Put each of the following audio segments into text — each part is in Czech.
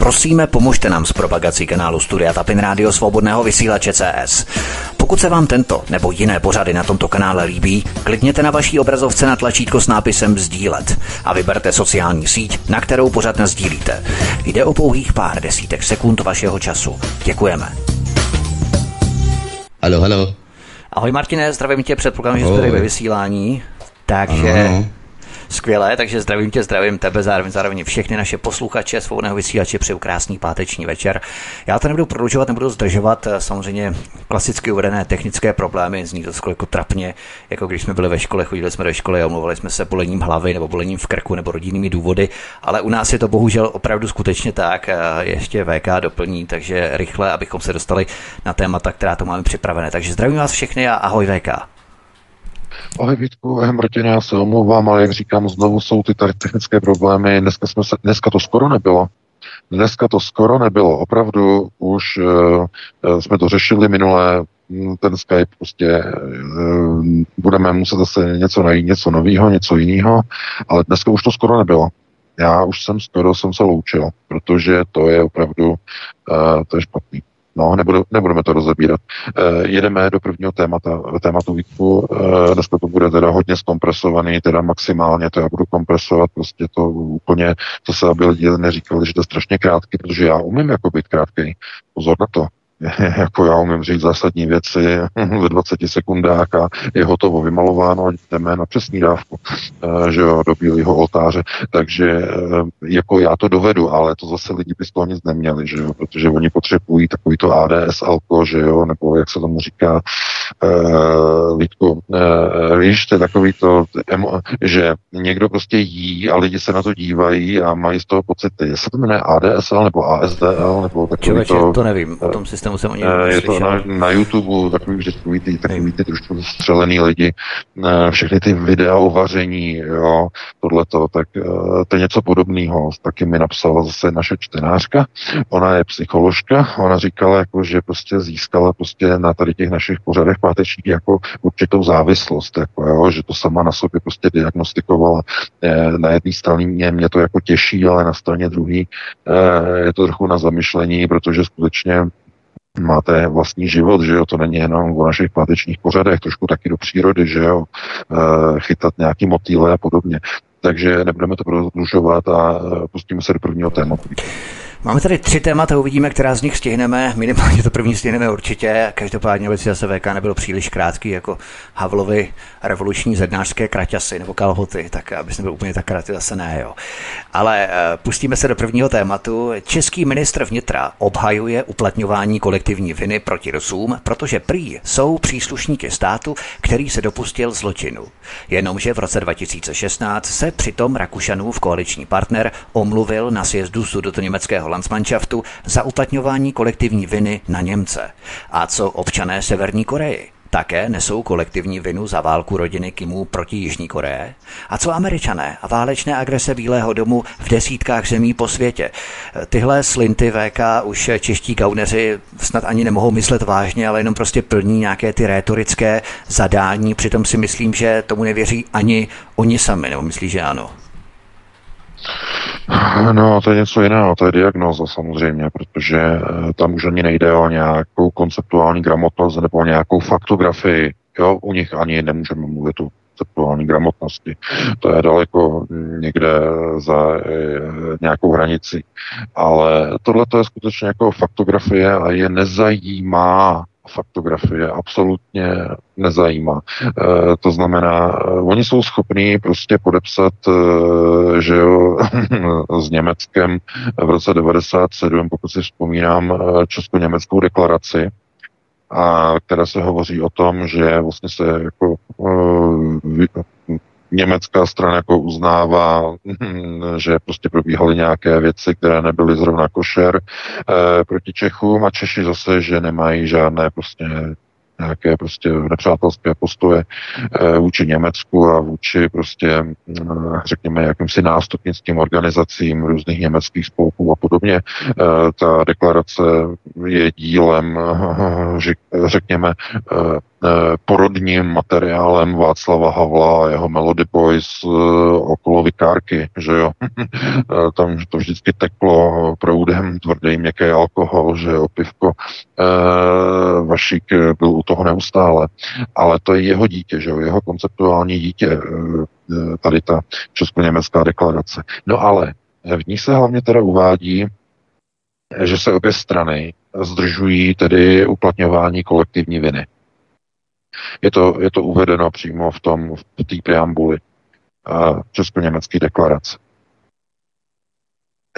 Prosíme, pomožte nám s propagací kanálu Studia Tapin Rádio Svobodného vysílače CS. Pokud se vám tento nebo jiné pořady na tomto kanále líbí, klikněte na vaší obrazovce na tlačítko s nápisem Sdílet a vyberte sociální síť, na kterou pořád sdílíte. Jde o pouhých pár desítek sekund vašeho času. Děkujeme. Halo, halo. Ahoj Martine, zdravím tě, předpokládám, že jsi ve vysílání. Takže ano. Skvělé, takže zdravím tě, zdravím tebe, zároveň zároveň všechny naše posluchače svobodného vysílače přeju krásný páteční večer. Já to nebudu prodlužovat, nebudu zdržovat, samozřejmě klasicky uvedené technické problémy, zní to skoro jako trapně, jako když jsme byli ve škole, chodili jsme do školy a omlouvali jsme se bolením hlavy nebo bolením v krku nebo rodinnými důvody, ale u nás je to bohužel opravdu skutečně tak, ještě VK doplní, takže rychle, abychom se dostali na témata, která to máme připravené. Takže zdravím vás všechny a ahoj VK. Ahoj Vítku, Martina, já se omlouvám, ale jak říkám, znovu jsou ty tady technické problémy. Dneska, jsme se, dneska to skoro nebylo. Dneska to skoro nebylo. Opravdu už uh, jsme to řešili minule, hm, ten Skype prostě uh, budeme muset zase něco najít, něco nového, něco jiného, ale dneska už to skoro nebylo. Já už jsem skoro jsem se loučil, protože to je opravdu, uh, to je špatný. No, nebudu, nebudeme to rozebírat. E, jedeme do prvního témata, tématu výtku. E, dneska to bude teda hodně zkompresovaný, teda maximálně to já budu kompresovat, prostě to úplně, to se aby lidi neříkali, že to je strašně krátký, protože já umím jako být krátký. Pozor na to. jako já umím říct zásadní věci ve 20 sekundách a je hotovo vymalováno a jdeme na přesní dávku, e, že jo, do bílého oltáře. Takže e, jako já to dovedu, ale to zase lidi by z toho nic neměli, že jo, protože oni potřebují takový to ADS alko, že jo, nebo jak se tomu říká, uh, Vítku, uh, víš, to je takový to, že někdo prostě jí a lidi se na to dívají a mají z toho pocity. Jestli to jmenuje ADSL nebo ASDL nebo takový Člověče, to, to nevím, o tom systému jsem o něm uh, Je to na, na YouTube takový, že takový ty, takový ty trošku střelený lidi, uh, všechny ty videa o vaření, jo, tohleto, tak uh, to je něco podobného. Taky mi napsala zase naše čtenářka, ona je psycholožka, ona říkala, jako, že prostě získala prostě na tady těch našich pořadech páteční jako určitou závislost, jako, jo, že to sama na sobě prostě diagnostikovala. Eh, na jedné straně mě to jako těší, ale na straně druhé eh, je to trochu na zamyšlení, protože skutečně máte vlastní život, že jo, to není jenom o našich pátečních pořadech, trošku taky do přírody, že jo, e, chytat nějaký motýle a podobně. Takže nebudeme to prodlužovat a pustíme se do prvního tématu. Máme tady tři témata, uvidíme, která z nich stihneme. Minimálně to první stihneme určitě. Každopádně, si zase VK nebylo příliš krátký jako Havlovi revoluční zednářské kraťasy nebo kalhoty, tak aby nebyl úplně tak krátký, zase ne, jo. Ale uh, pustíme se do prvního tématu. Český ministr vnitra obhajuje uplatňování kolektivní viny proti Rusům, protože prý jsou příslušníky státu, který se dopustil zločinu. Jenomže v roce 2016 se přitom Rakušanův koaliční partner omluvil na sjezdu sudu německého Landsmannschaftu za uplatňování kolektivní viny na Němce. A co občané Severní Koreji? Také nesou kolektivní vinu za válku rodiny Kimů proti Jižní Koreje? A co američané a válečné agrese Bílého domu v desítkách zemí po světě? Tyhle slinty VK už čeští gauneři snad ani nemohou myslet vážně, ale jenom prostě plní nějaké ty rétorické zadání. Přitom si myslím, že tomu nevěří ani oni sami, nebo myslí, že ano? No, to je něco jiného, to je diagnoza samozřejmě, protože eh, tam už ani nejde o nějakou konceptuální gramotnost nebo o nějakou faktografii. Jo, u nich ani nemůžeme mluvit o konceptuální gramotnosti. To je daleko někde za eh, nějakou hranici. Ale tohle je skutečně jako faktografie a je nezajímá faktografie absolutně nezajímá. E, to znamená, e, oni jsou schopní prostě podepsat, e, že jo, s Německem v roce 97, pokud si vzpomínám, česko-německou deklaraci, a která se hovoří o tom, že vlastně se jako německá strana jako uznává, že prostě probíhaly nějaké věci, které nebyly zrovna košer e, proti Čechům a Češi zase, že nemají žádné prostě nějaké prostě nepřátelské postoje e, vůči Německu a vůči prostě, e, řekněme, jakýmsi nástupnickým organizacím různých německých spolků a podobně. E, ta deklarace je dílem, řekněme, porodním materiálem Václava Havla a jeho Melody Boys okolo vikárky, že jo. Tam to vždycky teklo proudem tvrdý měkký alkohol, že jo, pivko. Vašik byl u toho neustále. Ale to je jeho dítě, že jo, jeho konceptuální dítě, tady ta česko-německá deklarace. No ale v ní se hlavně teda uvádí, že se obě strany zdržují tedy uplatňování kolektivní viny. Je to, je to uvedeno přímo v tom, v té preambuli uh, česko-německé deklarace.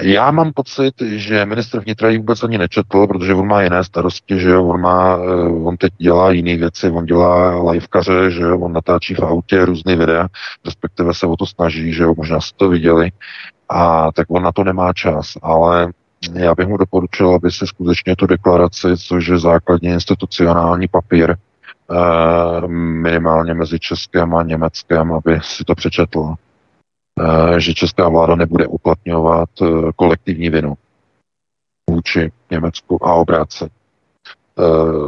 Já mám pocit, že ministr vnitra ji vůbec ani nečetl, protože on má jiné starosti, že jo, on má, on teď dělá jiné věci, on dělá livekaře, že jo, on natáčí v autě různé videa, respektive se o to snaží, že jo, možná jste to viděli, a tak on na to nemá čas, ale já bych mu doporučil, aby si skutečně tu deklaraci, což je základně institucionální papír, eh, minimálně mezi Českém a Německém, aby si to přečetl, eh, že česká vláda nebude uplatňovat eh, kolektivní vinu vůči Německu a obráce.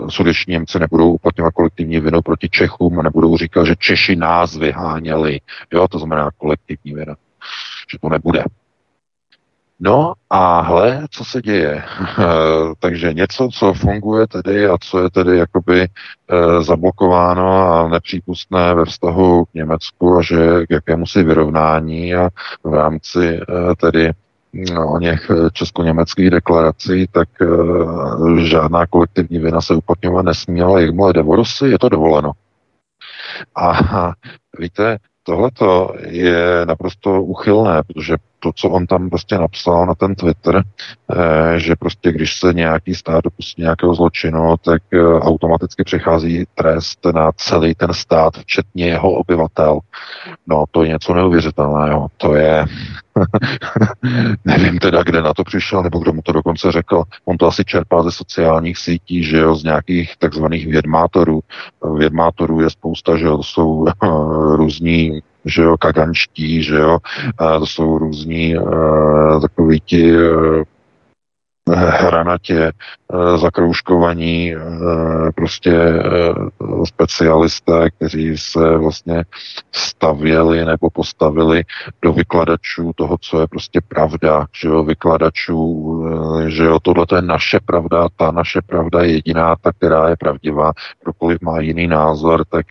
Sudeční Němci nebudou uplatňovat kolektivní vinu proti Čechům a nebudou říkat, že Češi nás vyháněli. Jo, to znamená kolektivní vina. Že to nebude. No a hle, co se děje. Takže něco, co funguje tedy a co je tedy jakoby e, zablokováno a nepřípustné ve vztahu k Německu a že k jakému si vyrovnání a v rámci e, tedy no, o něch česko-německých deklarací, tak žádná kolektivní vina se uplatňovat nesmí, ale jakmile jde o Rusy, je to dovoleno. A víte, tohleto je naprosto uchylné, protože to, co on tam prostě napsal na ten Twitter, eh, že prostě když se nějaký stát dopustí nějakého zločinu, tak eh, automaticky přichází trest na celý ten stát, včetně jeho obyvatel. No, to je něco neuvěřitelného. To je... Nevím teda, kde na to přišel, nebo kdo mu to dokonce řekl. On to asi čerpá ze sociálních sítí, že jo, z nějakých takzvaných vědmátorů. Vědmátorů je spousta, že jo, jsou různí že jo, kagančtí, že jo, a to jsou různí uh, takový ti uh, hranatě, zakroužkovaní prostě specialisté, kteří se vlastně stavěli nebo postavili do vykladačů toho, co je prostě pravda, že jo, vykladačů, že jo, tohle to je naše pravda, ta naše pravda je jediná, ta, která je pravdivá. Kdokoliv má jiný názor, tak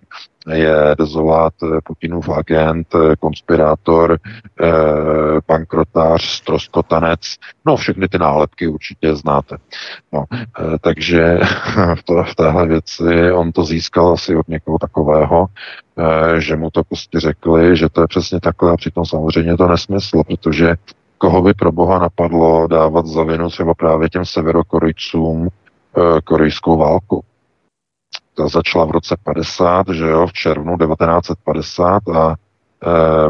je dezolát eh, Putinův agent, eh, konspirátor, eh, bankrotář, stroskotanec, no všechny ty nálepky určitě znáte. No, takže v, to, v téhle věci on to získal asi od někoho takového, že mu to prostě řekli, že to je přesně takhle a přitom samozřejmě to nesmysl, protože koho by pro boha napadlo dávat za vinu třeba právě těm severokorejcům korejskou válku ta začala v roce 50, že jo, v červnu 1950 a e,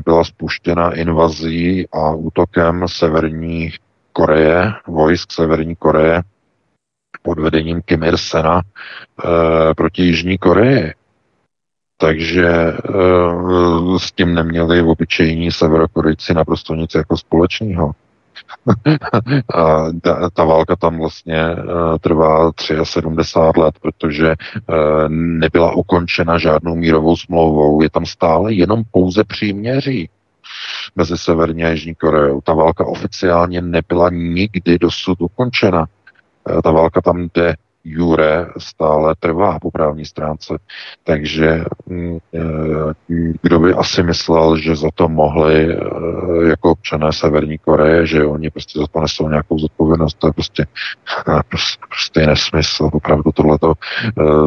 byla spuštěna invazí a útokem Severní Koreje, vojsk Severní Koreje pod vedením Kim Il-sena e, proti Jižní Koreji. Takže e, s tím neměli obyčejní severokorejci naprosto nic jako společného. a ta, ta válka tam vlastně uh, trvá 73 let, protože uh, nebyla ukončena žádnou mírovou smlouvou. Je tam stále jenom pouze příměří mezi Severní a Jižní Koreou. Ta válka oficiálně nebyla nikdy dosud ukončena. Uh, ta válka tam jde jure stále trvá po právní stránce. Takže mm, eh, kdo by asi myslel, že za to mohli eh, jako občané Severní Koreje, že oni prostě za to nesou nějakou zodpovědnost, to je prostě, prostě, prostě nesmysl, opravdu tohleto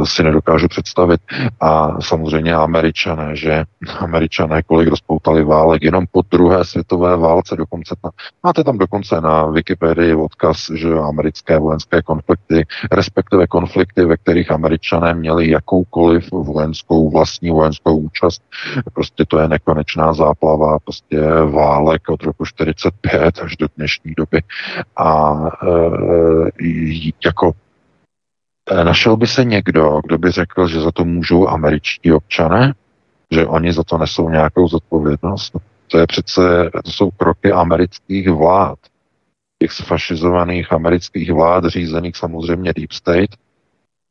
si nedokážu představit. A samozřejmě američané, že američané, kolik rozpoutali válek, jenom po druhé světové válce dokonce, máte tam dokonce na Wikipedii odkaz, že americké vojenské konflikty, respektive respektive konflikty, ve kterých američané měli jakoukoliv vojenskou, vlastní vojenskou účast. Prostě to je nekonečná záplava prostě válek od roku 45 až do dnešní doby. A e, jako e, Našel by se někdo, kdo by řekl, že za to můžou američtí občané, že oni za to nesou nějakou zodpovědnost. To je přece, to jsou kroky amerických vlád těch sfašizovaných amerických vlád, řízených samozřejmě Deep State,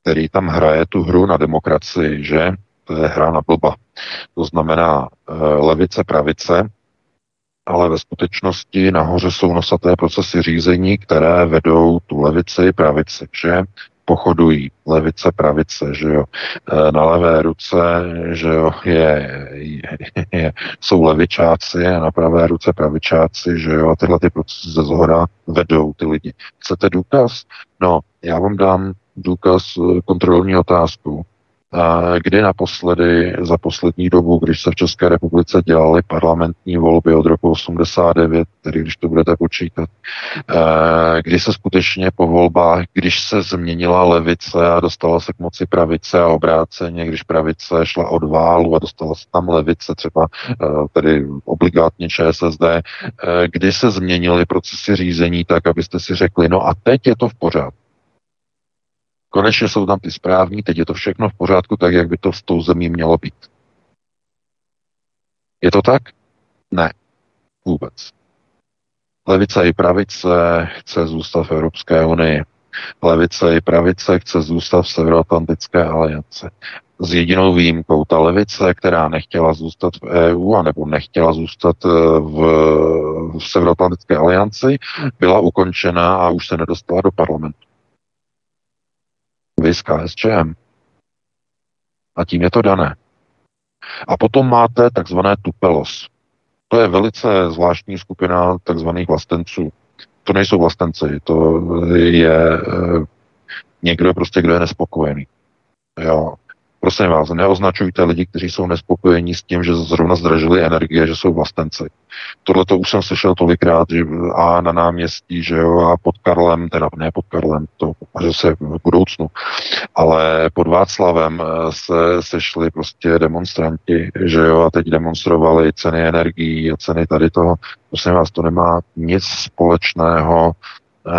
který tam hraje tu hru na demokracii, že? To je hra na blba. To znamená e, levice, pravice, ale ve skutečnosti nahoře jsou nosaté procesy řízení, které vedou tu levici, pravici, že? Pochodují levice, pravice, že jo. E, na levé ruce, že jo, je, je, je, jsou levičáci a na pravé ruce pravičáci, že jo, a tyhle ty procesy ze zhora vedou ty lidi. Chcete důkaz? No, já vám dám důkaz e, kontrolní otázku kdy naposledy za poslední dobu, když se v České republice dělaly parlamentní volby od roku 89, tedy když to budete počítat, eh, kdy se skutečně po volbách, když se změnila levice a dostala se k moci pravice a obráceně, když pravice šla od válu a dostala se tam levice, třeba eh, tedy obligátně ČSSD, eh, kdy se změnily procesy řízení tak, abyste si řekli, no a teď je to v pořádku. Konečně jsou tam ty správní, teď je to všechno v pořádku tak, jak by to s tou zemí mělo být. Je to tak? Ne. Vůbec. Levice i pravice chce zůstat v Evropské unii. Levice i pravice chce zůstat v Severoatlantické alianci. S jedinou výjimkou ta levice, která nechtěla zůstat v EU, anebo nechtěla zůstat eh, v, v Severoatlantické alianci, byla ukončena a už se nedostala do parlamentu vy z KSČM. A tím je to dané. A potom máte takzvané tupelos. To je velice zvláštní skupina takzvaných vlastenců. To nejsou vlastenci, to je e, někdo prostě, kdo je nespokojený. Jo. Prosím vás, neoznačujte lidi, kteří jsou nespokojení s tím, že zrovna zdražili energie, že jsou vlastenci. Tohle to už jsem slyšel tolikrát, že a na náměstí, že jo, a pod Karlem, teda ne pod Karlem, to že se v budoucnu, ale pod Václavem eh, se sešli prostě demonstranti, že jo, a teď demonstrovali ceny energií a ceny tady toho. Prosím vás, to nemá nic společného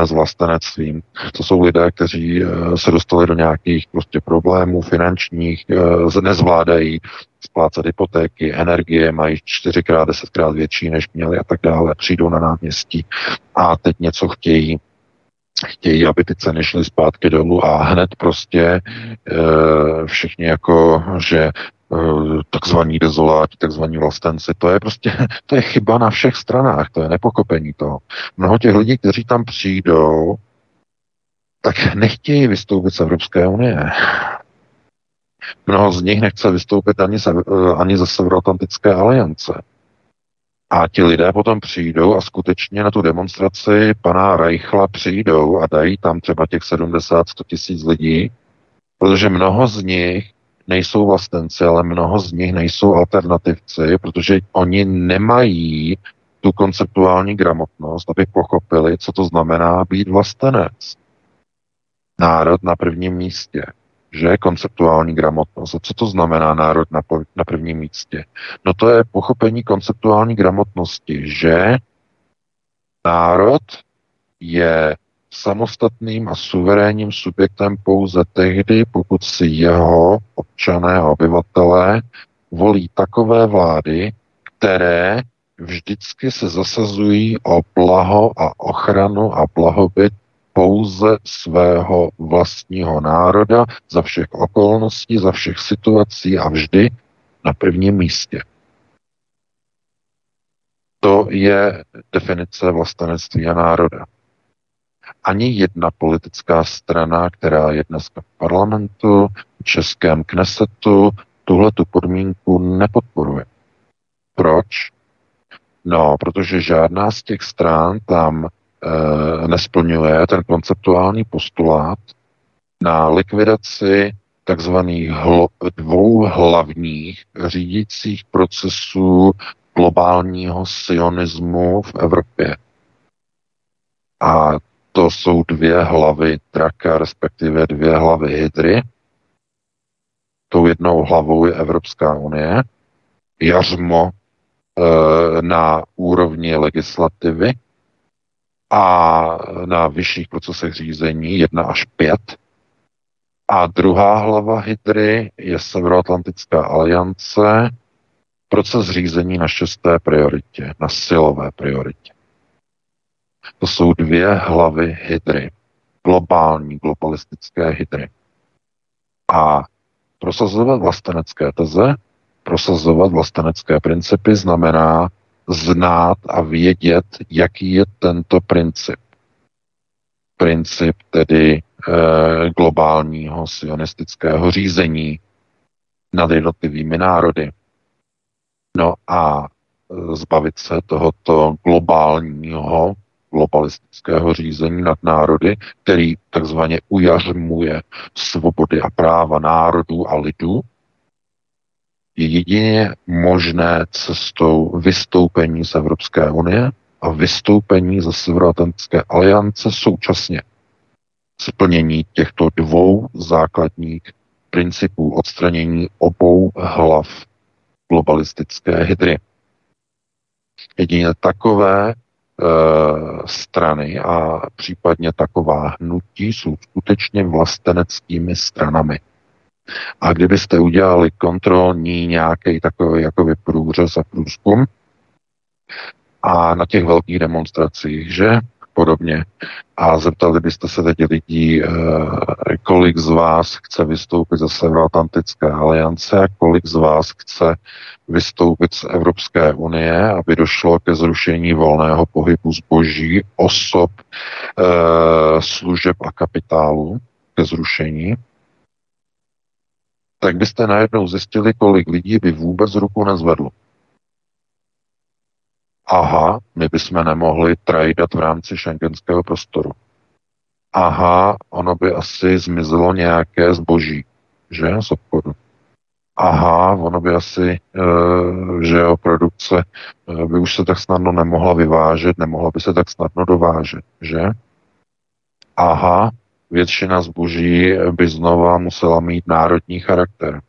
s vlastenectvím. To jsou lidé, kteří eh, se dostali do nějakých prostě problémů finančních, eh, nezvládají splácet hypotéky, energie mají čtyřikrát, desetkrát větší, než měli a tak dále. Přijdou na náměstí a teď něco chtějí, chtějí, aby ty ceny šly zpátky dolů a hned prostě e, všichni jako, že Eh, takzvaní dezoláti, takzvaní vlastenci. To je prostě, to je chyba na všech stranách, to je nepokopení toho. Mnoho těch lidí, kteří tam přijdou, tak nechtějí vystoupit z Evropské unie. Mnoho z nich nechce vystoupit ani, ze, eh, ani ze Severoatlantické aliance. A ti lidé potom přijdou a skutečně na tu demonstraci pana Reichla přijdou a dají tam třeba těch 70-100 tisíc lidí, protože mnoho z nich nejsou vlastenci, ale mnoho z nich nejsou alternativci, protože oni nemají tu konceptuální gramotnost, aby pochopili, co to znamená být vlastenec. Národ na prvním místě. Že je konceptuální gramotnost. A co to znamená národ na, na prvním místě? No to je pochopení konceptuální gramotnosti, že národ je samostatným a suverénním subjektem pouze tehdy, pokud si jeho občané a obyvatelé volí takové vlády, které vždycky se zasazují o blaho a ochranu a blahobyt pouze svého vlastního národa za všech okolností, za všech situací a vždy na prvním místě. To je definice vlastenectví a národa ani jedna politická strana, která je dneska v parlamentu, v českém knesetu, tuhle tu podmínku nepodporuje. Proč? No, protože žádná z těch stran tam e, nesplňuje ten konceptuální postulát na likvidaci takzvaných dvou hlavních řídících procesů globálního sionismu v Evropě. A to jsou dvě hlavy draka, respektive dvě hlavy hydry. Tou jednou hlavou je Evropská unie, jařmo e, na úrovni legislativy a na vyšších procesech řízení 1 až 5. A druhá hlava hydry je Severoatlantická aliance, proces řízení na šesté prioritě, na silové prioritě. To jsou dvě hlavy hydry. Globální, globalistické hydry. A prosazovat vlastenecké teze, prosazovat vlastenecké principy znamená znát a vědět, jaký je tento princip. Princip tedy e, globálního sionistického řízení nad jednotlivými národy. No a eh, zbavit se tohoto globálního globalistického řízení nad národy, který takzvaně ujařmuje svobody a práva národů a lidů, je jedině možné cestou vystoupení z Evropské unie a vystoupení ze Severoatlantické aliance současně splnění těchto dvou základních principů odstranění obou hlav globalistické hydry. Jedině takové strany a případně taková hnutí jsou skutečně vlasteneckými stranami. A kdybyste udělali kontrolní nějaký takový jako průřez a průzkum a na těch velkých demonstracích, že podobně. A zeptali byste se teď lidí, eh, kolik z vás chce vystoupit ze Severoatlantické aliance, kolik z vás chce vystoupit z Evropské unie, aby došlo ke zrušení volného pohybu zboží, osob, eh, služeb a kapitálu, ke zrušení, tak byste najednou zjistili, kolik lidí by vůbec ruku nezvedlo aha, my bychom nemohli trajdat v rámci šengenského prostoru. Aha, ono by asi zmizelo nějaké zboží, že, z obchodu. Aha, ono by asi, e, že jo, produkce e, by už se tak snadno nemohla vyvážet, nemohla by se tak snadno dovážet, že? Aha, většina zboží by znova musela mít národní charakter.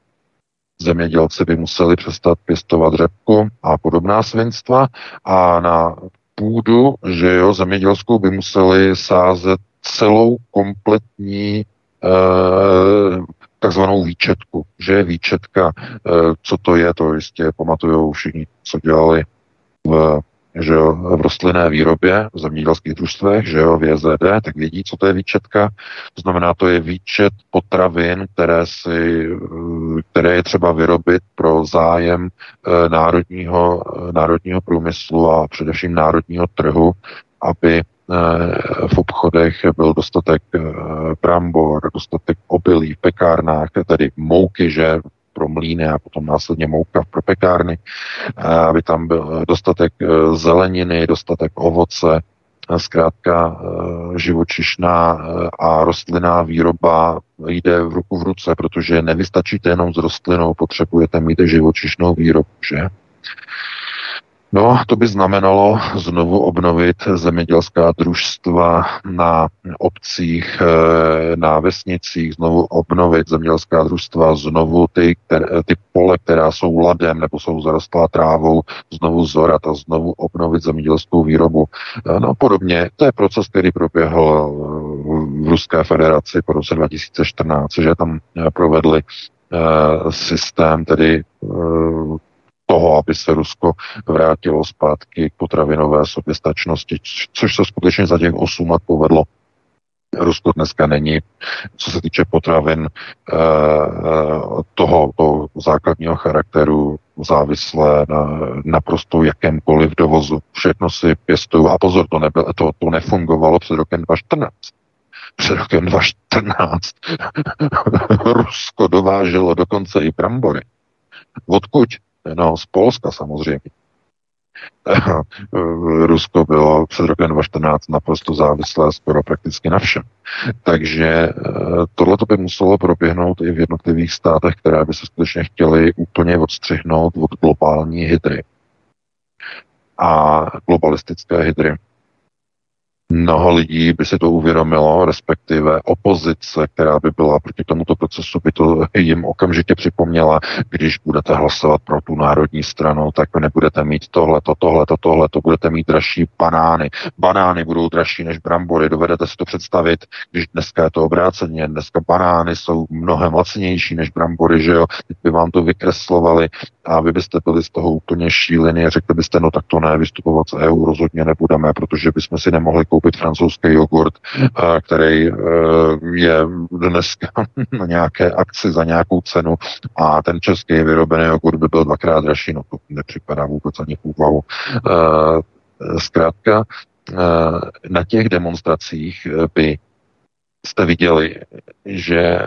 Zemědělci by museli přestat pěstovat řepku a podobná svinstva a na půdu, že jo, zemědělskou by museli sázet celou kompletní eh, takzvanou výčetku, že je výčetka, eh, co to je, to jistě pamatujou všichni, co dělali v že jo, v rostlinné výrobě, v zemědělských družstvech, že jo, v JZD, tak vědí, co to je výčetka. To znamená, to je výčet potravin, které, si, které je třeba vyrobit pro zájem eh, národního, eh, národního průmyslu a především národního trhu, aby eh, v obchodech byl dostatek brambor, dostatek obilí v pekárnách, tedy mouky, že pro mlíny a potom následně mouka pro pekárny, aby tam byl dostatek e, zeleniny, dostatek ovoce, zkrátka e, živočišná e, a rostlinná výroba jde v ruku v ruce, protože nevystačíte jenom s rostlinou, potřebujete mít živočišnou výrobu, že? No, to by znamenalo znovu obnovit zemědělská družstva na obcích, eh, na vesnicích, znovu obnovit zemědělská družstva, znovu ty, které, ty pole, která jsou ladem nebo jsou zarostlá trávou, znovu zorat a znovu obnovit zemědělskou výrobu. Eh, no podobně, to je proces, který proběhl eh, v Ruské federaci po roce 2014, že tam provedli systém tedy toho, aby se Rusko vrátilo zpátky k potravinové soběstačnosti, což se skutečně za těch 8 let povedlo. Rusko dneska není, co se týče potravin eh, toho, toho základního charakteru závislé na naprosto jakémkoliv dovozu. Všechno si pěstují. A pozor, to, nebyl, to, to nefungovalo před rokem 2014 před rokem 2014 Rusko dováželo dokonce i brambory. Odkud? No, z Polska samozřejmě. Rusko bylo před rokem 2014 naprosto závislé skoro prakticky na všem. Takže eh, tohle by muselo proběhnout i v jednotlivých státech, které by se skutečně chtěly úplně odstřihnout od globální hydry a globalistické hydry. Mnoho lidí by si to uvědomilo, respektive opozice, která by byla proti tomuto procesu, by to jim okamžitě připomněla, když budete hlasovat pro tu národní stranu, tak nebudete mít tohleto, tohleto, tohleto, budete mít dražší banány. Banány budou dražší než brambory, dovedete si to představit, když dneska je to obráceně, dneska banány jsou mnohem lacnější než brambory, že jo, teď by vám to vykreslovali a vy byste byli z toho úplně šíleni a řekli byste, no tak to ne, vystupovat z EU rozhodně nebudeme, protože bychom si nemohli koupit francouzský jogurt, který je dneska na nějaké akci za nějakou cenu a ten český vyrobený jogurt by byl dvakrát dražší, no to nepřipadá vůbec ani v úvahu. Zkrátka, na těch demonstracích by jste viděli, že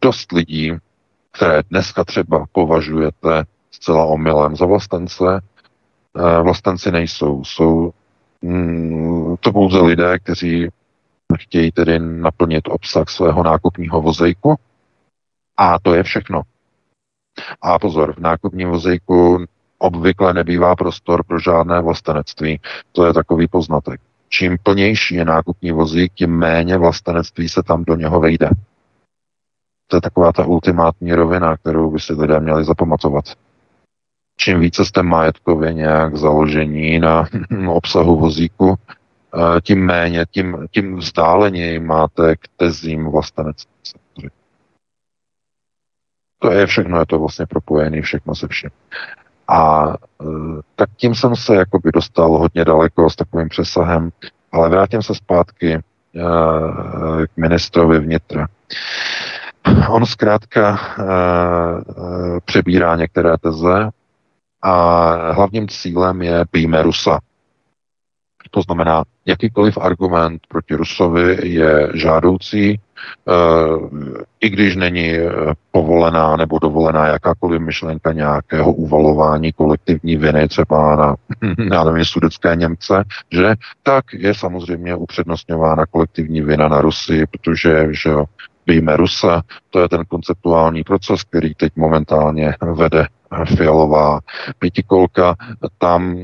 dost lidí, které dneska třeba považujete zcela omylem za vlastence, vlastenci nejsou. Jsou to pouze lidé, kteří chtějí tedy naplnit obsah svého nákupního vozejku a to je všechno. A pozor, v nákupním vozejku obvykle nebývá prostor pro žádné vlastenectví. To je takový poznatek. Čím plnější je nákupní vozík, tím méně vlastenectví se tam do něho vejde. To je taková ta ultimátní rovina, kterou by si lidé měli zapamatovat. Čím více jste majetkově nějak založení na obsahu vozíku, eh, tím méně, tím, tím vzdáleněji máte k tezím vlastenectví. To je všechno, je to vlastně propojené všechno se vším. A e, tak tím jsem se jakoby dostal hodně daleko s takovým přesahem, ale vrátím se zpátky e, k ministrovi vnitra. On zkrátka přebírá některé teze a hlavním cílem je píme Rusa. To znamená, jakýkoliv argument proti Rusovi je žádoucí, eh, i když není eh, povolená nebo dovolená jakákoliv myšlenka nějakého uvalování kolektivní viny třeba na, nevím, sudecké Němce, že tak je samozřejmě upřednostňována kolektivní vina na Rusy, protože že Víme Rusa, to je ten konceptuální proces, který teď momentálně vede Fialová pětikolka. Tam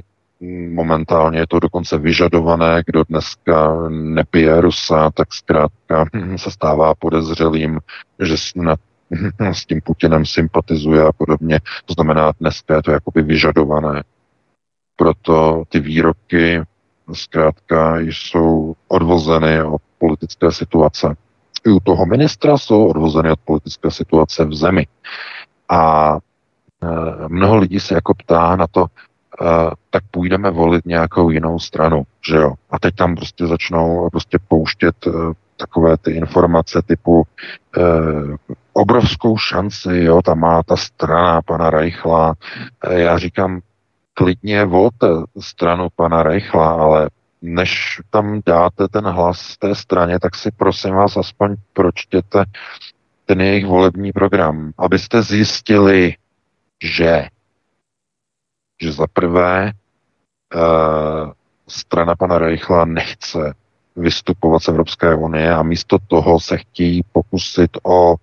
momentálně je to dokonce vyžadované, kdo dneska nepije Rusa, tak zkrátka se stává podezřelým, že snad s tím Putinem sympatizuje a podobně. To znamená, dneska je to jakoby vyžadované. Proto ty výroky zkrátka jsou odvozeny od politické situace. I u toho ministra jsou odvozeny od politické situace v zemi. A mnoho lidí se jako ptá na to, Uh, tak půjdeme volit nějakou jinou stranu, že jo. A teď tam prostě začnou prostě pouštět uh, takové ty informace typu obrovskou šanci, jo, tam má ta strana pana Reichla. Já říkám, klidně volte stranu pana Reichla, ale než tam dáte ten hlas té straně, tak si prosím vás aspoň pročtěte ten jejich volební program, abyste zjistili, že že za prvé uh, strana pana Reichla nechce vystupovat z Evropské unie a místo toho se chtějí pokusit o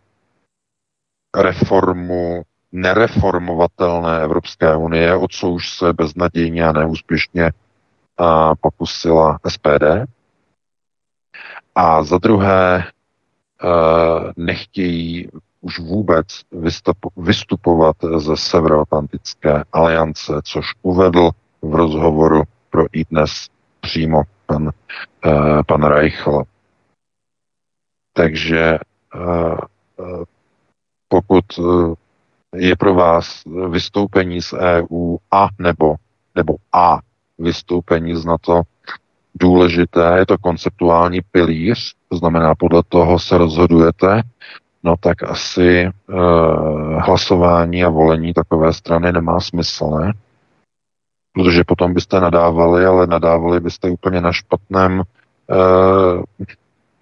reformu nereformovatelné Evropské unie, o co už se beznadějně a neúspěšně uh, pokusila SPD. A za druhé uh, nechtějí už vůbec vystupovat ze Severoatlantické aliance, což uvedl v rozhovoru pro i dnes přímo pan, uh, pan Reichl. Takže uh, pokud je pro vás vystoupení z EU a nebo, nebo a vystoupení z NATO důležité, je to konceptuální pilíř, to znamená, podle toho se rozhodujete, no tak asi uh, hlasování a volení takové strany nemá smysl, ne? Protože potom byste nadávali, ale nadávali byste úplně na špatném uh,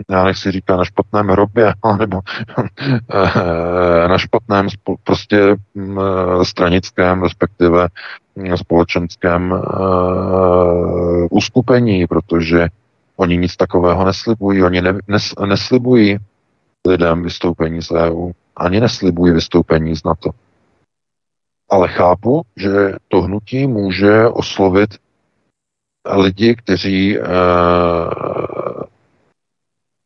já nechci říkat na špatném hrobě, nebo eh, na špatném prostě mm, stranickém, respektive společenském uh, uskupení, protože oni nic takového neslibují. Oni ne, nes, neslibují lidem vystoupení z EU. Ani neslibují vystoupení z NATO. Ale chápu, že to hnutí může oslovit lidi, kteří uh,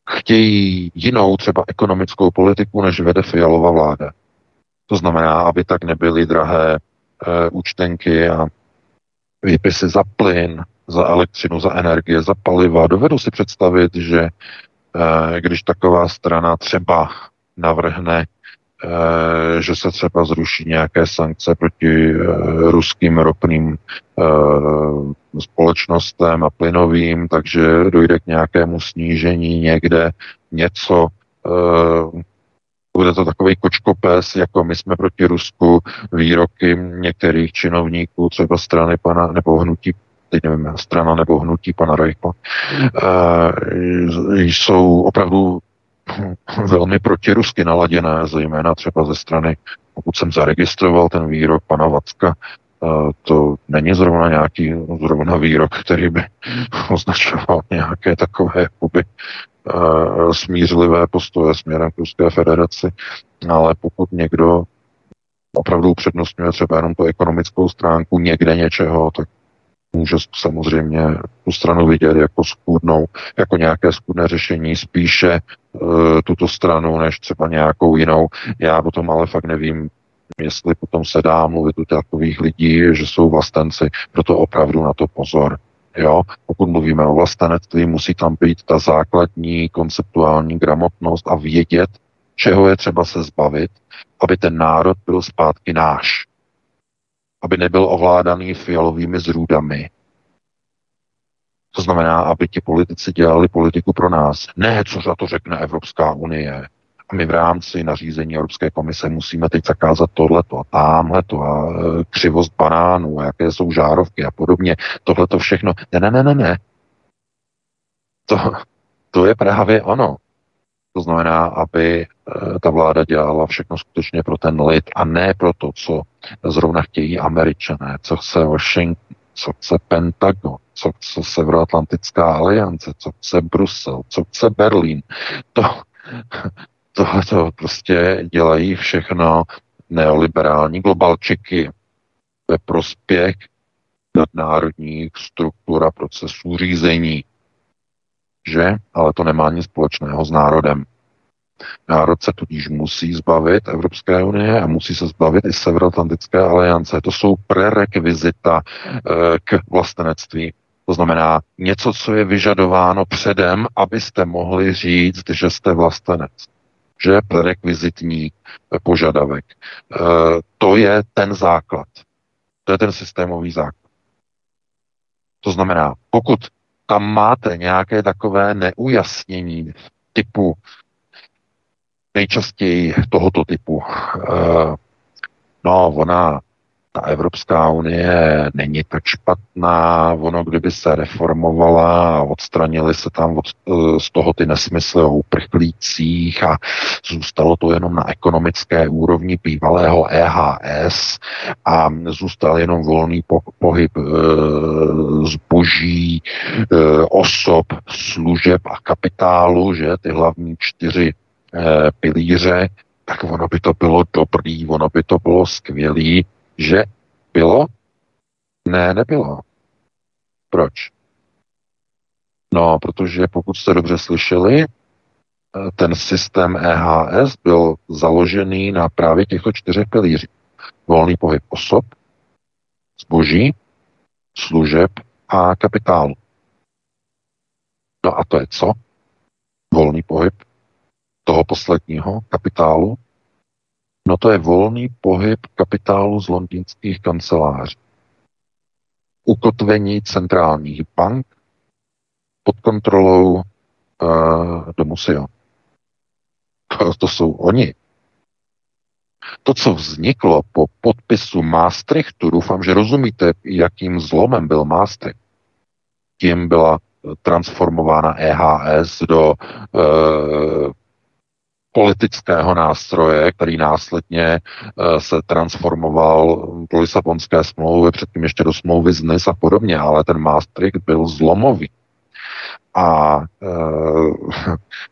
chtějí jinou třeba ekonomickou politiku, než vede Fialová vláda. To znamená, aby tak nebyly drahé uh, účtenky a výpisy za plyn, za elektřinu, za energie, za paliva. Dovedu si představit, že Eh, když taková strana třeba navrhne Eh, že se třeba zruší nějaké sankce proti eh, ruským ropným eh, společnostem a plynovým, takže dojde k nějakému snížení někde něco. Bude to takový kočkopes, jako my jsme proti Rusku, výroky některých činovníků, třeba strany pana, nebo hnutí teď nevím, strana nebo hnutí pana Rajko, jsou opravdu velmi protirusky naladěné, zejména třeba ze strany, pokud jsem zaregistroval ten výrok pana Vacka, eh, to není zrovna nějaký zrovna výrok, který by označoval nějaké takové jakoby, uh, smířlivé postoje směrem k Ruské federaci, ale pokud někdo opravdu upřednostňuje třeba jenom tu ekonomickou stránku někde něčeho, tak může samozřejmě tu stranu vidět jako skudnou, jako nějaké skudné řešení, spíše e, tuto stranu, než třeba nějakou jinou. Já o tom ale fakt nevím, jestli potom se dá mluvit u takových lidí, že jsou vlastenci, proto opravdu na to pozor. Jo? Pokud mluvíme o vlastenectví, musí tam být ta základní konceptuální gramotnost a vědět, čeho je třeba se zbavit, aby ten národ byl zpátky náš aby nebyl ovládaný fialovými zrůdami. To znamená, aby ti politici dělali politiku pro nás. Ne, co za to řekne Evropská unie. A my v rámci nařízení Evropské komise musíme teď zakázat tohleto a tamhleto a e, křivost banánů, a jaké jsou žárovky a podobně. Tohleto všechno. Ne, ne, ne, ne, ne. To, to je právě ono. To znamená, aby eh, ta vláda dělala všechno skutečně pro ten lid a ne pro to, co zrovna chtějí američané, co chce Washington, co chce Pentagon, co chce Severoatlantická aliance, co chce Brusel, co chce Berlín. To, tohle to prostě dělají všechno neoliberální globalčiky ve prospěch nadnárodních struktur a procesů řízení že? Ale to nemá nic společného s národem. Národ se tudíž musí zbavit Evropské unie a musí se zbavit i Severoatlantické aliance. To jsou prerekvizita e, k vlastenectví. To znamená něco, co je vyžadováno předem, abyste mohli říct, že jste vlastenec. Že je prerekvizitní e, požadavek. E, to je ten základ. To je ten systémový základ. To znamená, pokud tam máte nějaké takové neujasnění typu, nejčastěji tohoto typu. Uh, no, ona ta Evropská unie není tak špatná, ono kdyby se reformovala a odstranili se tam od, eh, z toho ty nesmysly o uprchlících a zůstalo to jenom na ekonomické úrovni bývalého EHS a zůstal jenom volný po, pohyb e, zboží, e, osob, služeb a kapitálu, že ty hlavní čtyři pilíře, tak ono by to bylo dobrý, ono by to bylo skvělý, že bylo? Ne, nebylo. Proč? No, protože pokud jste dobře slyšeli, eh, ten systém EHS byl založený na právě těchto čtyřech pilířích. Volný pohyb osob, zboží, služeb a kapitálu. No a to je co? Volný pohyb toho posledního kapitálu No to je volný pohyb kapitálu z londýnských kanceláří. Ukotvení centrálních bank pod kontrolou uh, domu Sion. To, to jsou oni. To, co vzniklo po podpisu Maastrichtu, doufám, že rozumíte, jakým zlomem byl Maastricht. Tím byla transformována EHS do uh, politického nástroje, který následně eh, se transformoval do Lisabonské smlouvy, předtím ještě do smlouvy z NIS a podobně, ale ten Maastricht byl zlomový. A eh,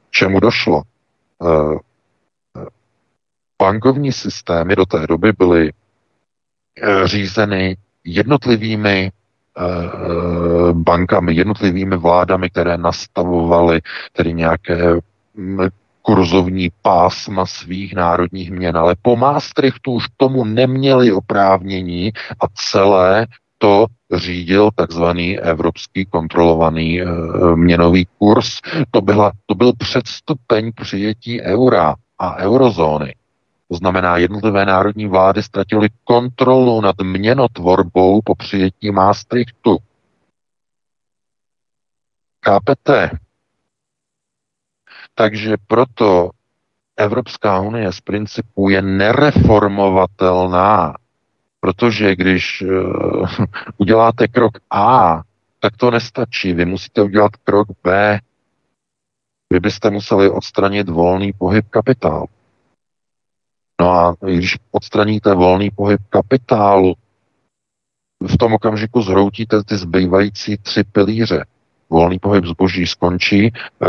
čemu došlo? Eh, bankovní systémy do té doby byly řízeny jednotlivými bankami, jednotlivými vládami, které nastavovaly tedy nějaké mm, kurzovní pásma svých národních měn, ale po Maastrichtu už tomu neměli oprávnění a celé to řídil takzvaný evropský kontrolovaný e, měnový kurz. To, byla, to byl předstupeň přijetí eura a eurozóny. To znamená, jednotlivé národní vlády ztratily kontrolu nad měnotvorbou po přijetí Maastrichtu. Chápete? Takže proto Evropská unie z principu je nereformovatelná, protože když uh, uděláte krok A, tak to nestačí. Vy musíte udělat krok B. Vy byste museli odstranit volný pohyb kapitálu. No a když odstraníte volný pohyb kapitálu, v tom okamžiku zhroutíte ty zbývající tři pilíře volný pohyb zboží skončí, eh,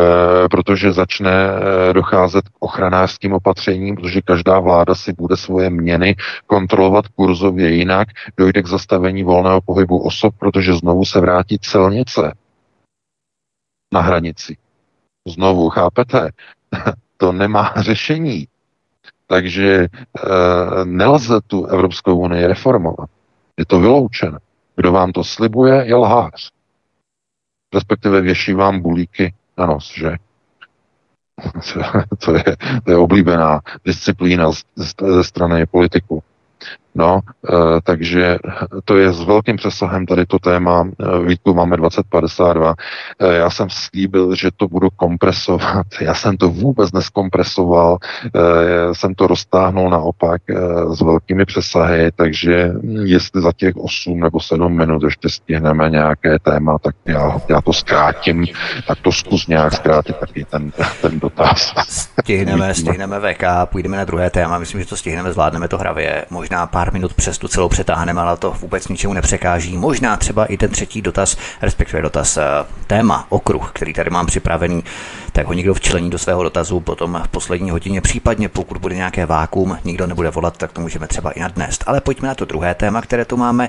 protože začne eh, docházet k ochranářským opatřením, protože každá vláda si bude svoje měny kontrolovat kurzově jinak, dojde k zastavení volného pohybu osob, protože znovu se vrátí celnice na hranici. Znovu, chápete? to nemá řešení. Takže e, nelze tu Evropskou unii reformovat. Je to vyloučené. Kdo vám to slibuje, je lhář respektive věší vám bulíky na nos, že? to, je, to je oblíbená disciplína ze strany politiků. No, e, takže to je s velkým přesahem tady to téma. E, Vítku máme 2052. E, já jsem slíbil, že to budu kompresovat. Já jsem to vůbec neskompresoval. E, jsem to roztáhnul naopak e, s velkými přesahy, takže jestli za těch 8 nebo 7 minut ještě stihneme nějaké téma, tak já, já to zkrátím, tak to zkus nějak zkrátit taky ten, ten dotaz. Stihneme, stihneme VK, půjdeme na druhé téma. Myslím, že to stihneme, zvládneme to hravě. Možná pár pár minut přes tu celou přetáhneme, ale to vůbec ničemu nepřekáží. Možná třeba i ten třetí dotaz, respektive dotaz eh, téma, okruh, který tady mám připravený, tak ho někdo včlení do svého dotazu potom v poslední hodině. Případně pokud bude nějaké vákum, nikdo nebude volat, tak to můžeme třeba i nadnést. Ale pojďme na to druhé téma, které tu máme.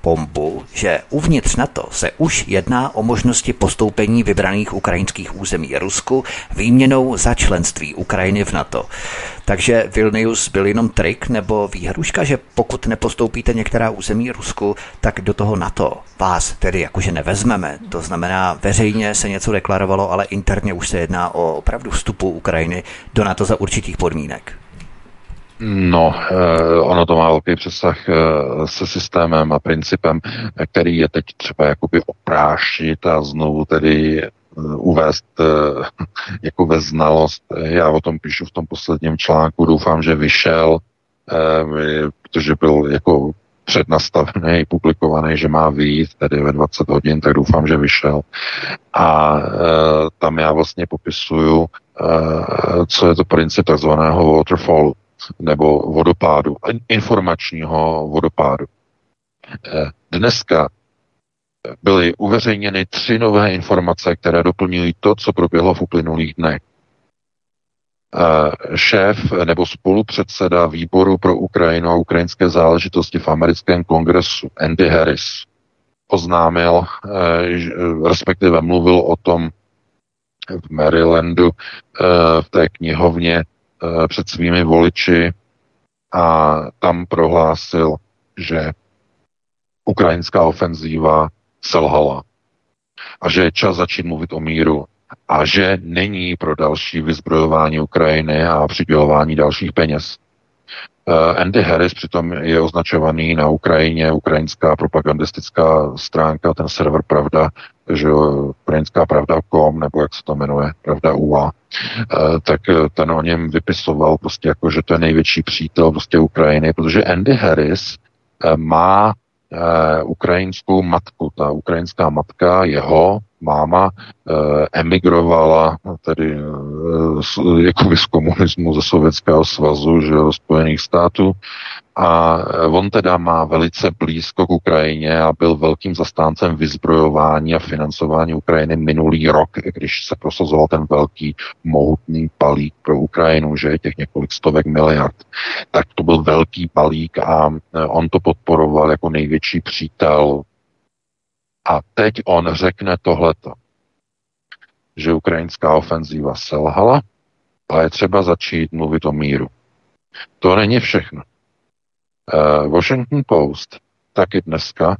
pompu, že uvnitř NATO se už jedná o možnosti postoupení vybraných ukrajinských území Rusku výměnou za členství Ukrajiny v NATO. Takže Vilnius byl jenom trik nebo výhruška, že pokud nepostoupíte některá území Rusku, tak do toho NATO vás tedy jakože nevezmeme. To znamená, veřejně se něco deklarovalo, ale interně už se jedná o opravdu vstupu Ukrajiny do NATO za určitých podmínek. No, eh, ono to má velký přesah eh, se systémem a principem, který je teď třeba jakoby oprášit a znovu tedy eh, uvést jako ve znalost. Já o tom píšu v tom posledním článku, doufám, že vyšel, protože byl jako přednastavený, publikovaný, že má výjít tedy ve 20 hodin, tak doufám, že vyšel. A tam já vlastně popisuju, co je to princip takzvaného waterfallu nebo vodopádu, informačního vodopádu. Eh, dneska byly uveřejněny tři nové informace, které doplňují to, co proběhlo v uplynulých dnech. Eh, šéf nebo spolupředseda výboru pro Ukrajinu a ukrajinské záležitosti v americkém kongresu Andy Harris oznámil, eh, respektive mluvil o tom v Marylandu v té knihovně před svými voliči a tam prohlásil, že ukrajinská ofenzíva selhala a že je čas začít mluvit o míru a že není pro další vyzbrojování Ukrajiny a přidělování dalších peněz. Eh, Andy Harris přitom je označovaný na Ukrajině, ukrajinská propagandistická stránka, ten server Pravda, že ukrajinská pravda.com, nebo jak se to jmenuje, Pravda UA, eh, tak eh, ten o něm vypisoval prostě jako, že to je největší přítel prostě Ukrajiny, protože Andy Harris má ukrajinskou matku. Ta ukrajinská matka, jeho máma, emigrovala tedy jako z komunismu ze Sovětského svazu, že do Spojených států A on teda má velice blízko k Ukrajině a byl velkým zastáncem vyzbrojování a financování Ukrajiny minulý rok, když se prosazoval ten velký mohutný balík pro Ukrajinu, že je těch několik stovek miliard. Tak to byl velký balík a on to podporoval jako největší přítel. A teď on řekne tohleto, že ukrajinská ofenzíva selhala a je třeba začít mluvit o míru. To není všechno. Uh, Washington Post taky dneska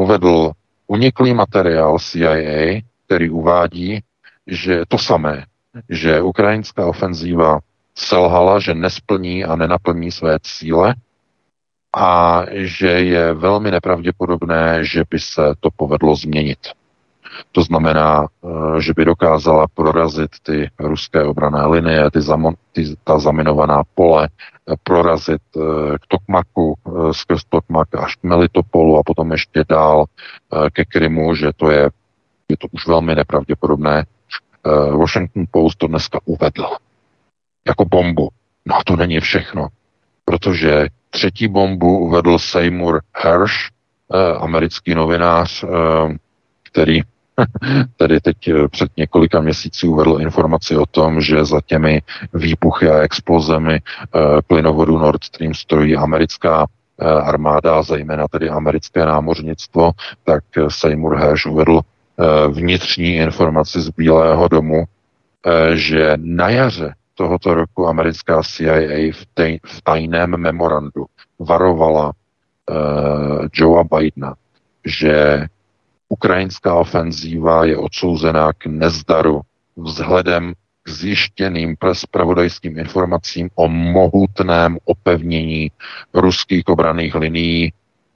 uvedl uniklý materiál CIA, který uvádí, že to samé, že ukrajinská ofenzíva selhala, že nesplní a nenaplní své cíle a že je velmi nepravděpodobné, že by se to povedlo změnit. To znamená, eh, že by dokázala prorazit ty ruské obrané linie, ty, zamo, ty ta zaminovaná pole, eh, prorazit eh, k Tokmaku, skrz Tokmak až k Melitopolu a potom ještě dál ke Krymu, že to je, je to už velmi nepravděpodobné. Washington Post to dneska uvedl jako bombu. No a to není všechno, protože třetí bombu uvedl Seymour Hersh, americký novinář, který Tedy teď eh, před několika měsíci uvedl informaci o tom, že za těmi výpuchy a explozemi eh, plynovodu Nord Stream stojí americká eh, armáda, zejména tedy americké námořnictvo, tak Seymour Hersh uvedl vnitřní informaci z Bílého domu, že na jaře tohoto roku americká CIA v, tej, v tajném memorandu varovala Joea Bidena, že Ukrajinská ofenzíva je odsouzená k nezdaru vzhledem k zjištěným spravodajským informacím o mohutném opevnění ruských obraných linií,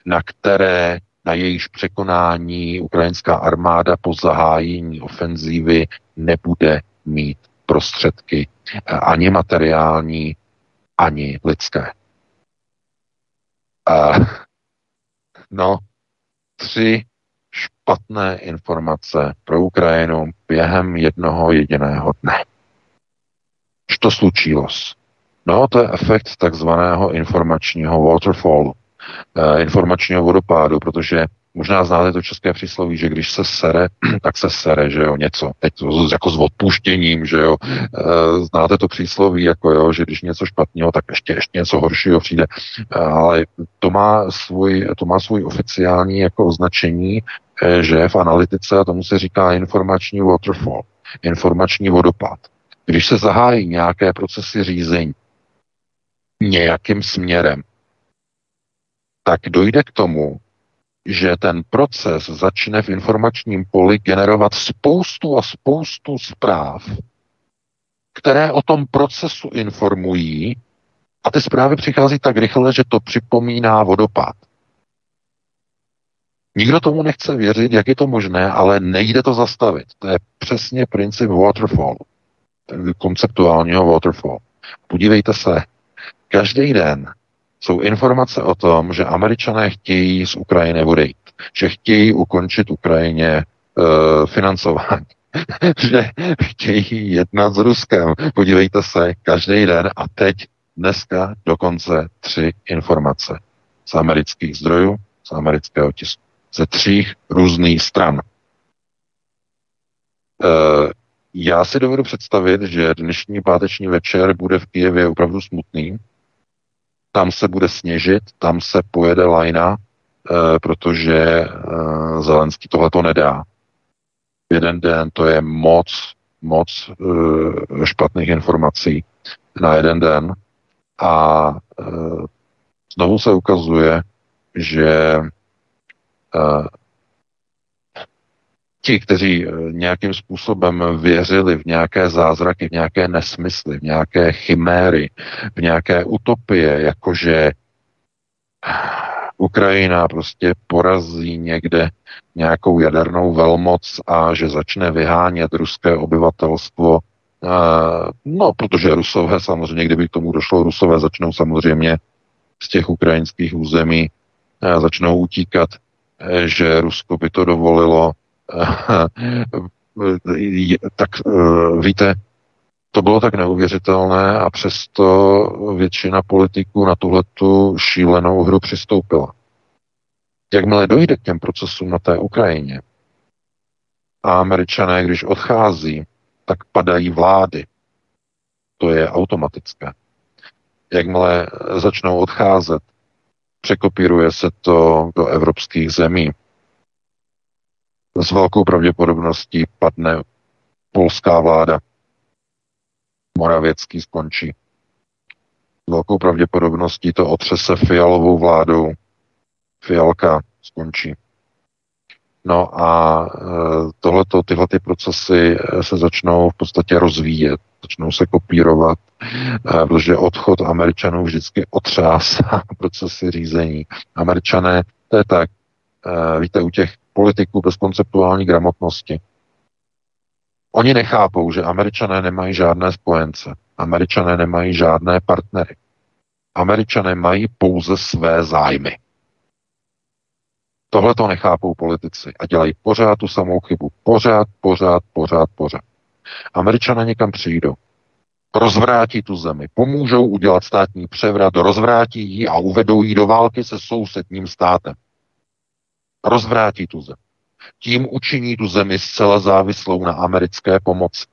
na které na jejíž překonání ukrajinská armáda po zahájení ofenzívy nebude mít prostředky ani materiální, ani lidské. Uh, no, tři špatné informace pro Ukrajinu během jednoho jediného dne. Co to slučilo? No, to je efekt takzvaného informačního waterfallu, eh, informačního vodopádu, protože Možná znáte to české přísloví, že když se sere, tak se sere, že jo, něco. Teď jako s odpuštěním, že jo. E, znáte to přísloví, jako jo, že když něco špatného, tak ještě, ještě něco horšího přijde. E, ale to má svůj, to má svůj oficiální jako označení, e, že v analytice, a tomu se říká informační waterfall, informační vodopád. Když se zahájí nějaké procesy řízení nějakým směrem, tak dojde k tomu, že ten proces začne v informačním poli generovat spoustu a spoustu zpráv, které o tom procesu informují a ty zprávy přichází tak rychle, že to připomíná vodopád. Nikdo tomu nechce věřit, jak je to možné, ale nejde to zastavit. To je přesně princip waterfall, konceptuálního waterfall. Podívejte se, každý den jsou informace o tom, že američané chtějí z Ukrajiny odejít, že chtějí ukončit Ukrajině e, financování, že chtějí jednat s Ruskem. Podívejte se, každý den a teď dneska dokonce tři informace z amerických zdrojů, z amerického tisku, ze tří různých stran. E, já si dovedu představit, že dnešní páteční večer bude v Kijevě opravdu smutný, tam se bude sněžit, tam se pojede lajna, e, protože e, Zelenský tohle to nedá. Jeden den to je moc, moc e, špatných informací na jeden den a e, znovu se ukazuje, že ti, kteří eh, nějakým způsobem věřili v nějaké zázraky, v nějaké nesmysly, v nějaké chiméry, v nějaké utopie, jakože Ukrajina prostě porazí někde nějakou jadernou velmoc a že začne vyhánět ruské obyvatelstvo. Eh, no, protože Rusové samozřejmě, kdyby k tomu došlo, Rusové začnou samozřejmě z těch ukrajinských území, eh, začnou utíkat, že Rusko by to dovolilo, tak eh, víte, To bylo tak neuvěřitelné a přesto většina politiků na tuhletu šílenou hru přistoupila. Jakmile dojde k těm procesům na té Ukrajině a američané, když odchází, tak padají vlády. To je automatické. Jakmile začnou odcházet, překopíruje se to do evropských zemí. S velkou pravděpodobností padne polská vláda. Moravěcký skončí. S velkou pravděpodobností to otřese fialovou vládou. Fialka skončí. No a e, tohleto, tyhle ty procesy e, se začnou v podstatě rozvíjet, začnou se kopírovat, e, protože odchod Američanů vždycky otřásá procesy řízení. Američané, to je tak, víte, u těch politiků bez konceptuální gramotnosti, oni nechápou, že Američané nemají žádné spojence, Američané nemají žádné partnery. Američané mají pouze své zájmy. Tohle to nechápou politici a dělají pořád tu samou chybu. Pořád, pořád, pořád, pořád. Američané někam přijdou, rozvrátí tu zemi, pomůžou udělat státní převrat, rozvrátí ji a uvedou ji do války se sousedním státem. Rozvrátí tu zemi. Tím učiní tu zemi zcela závislou na americké pomoci.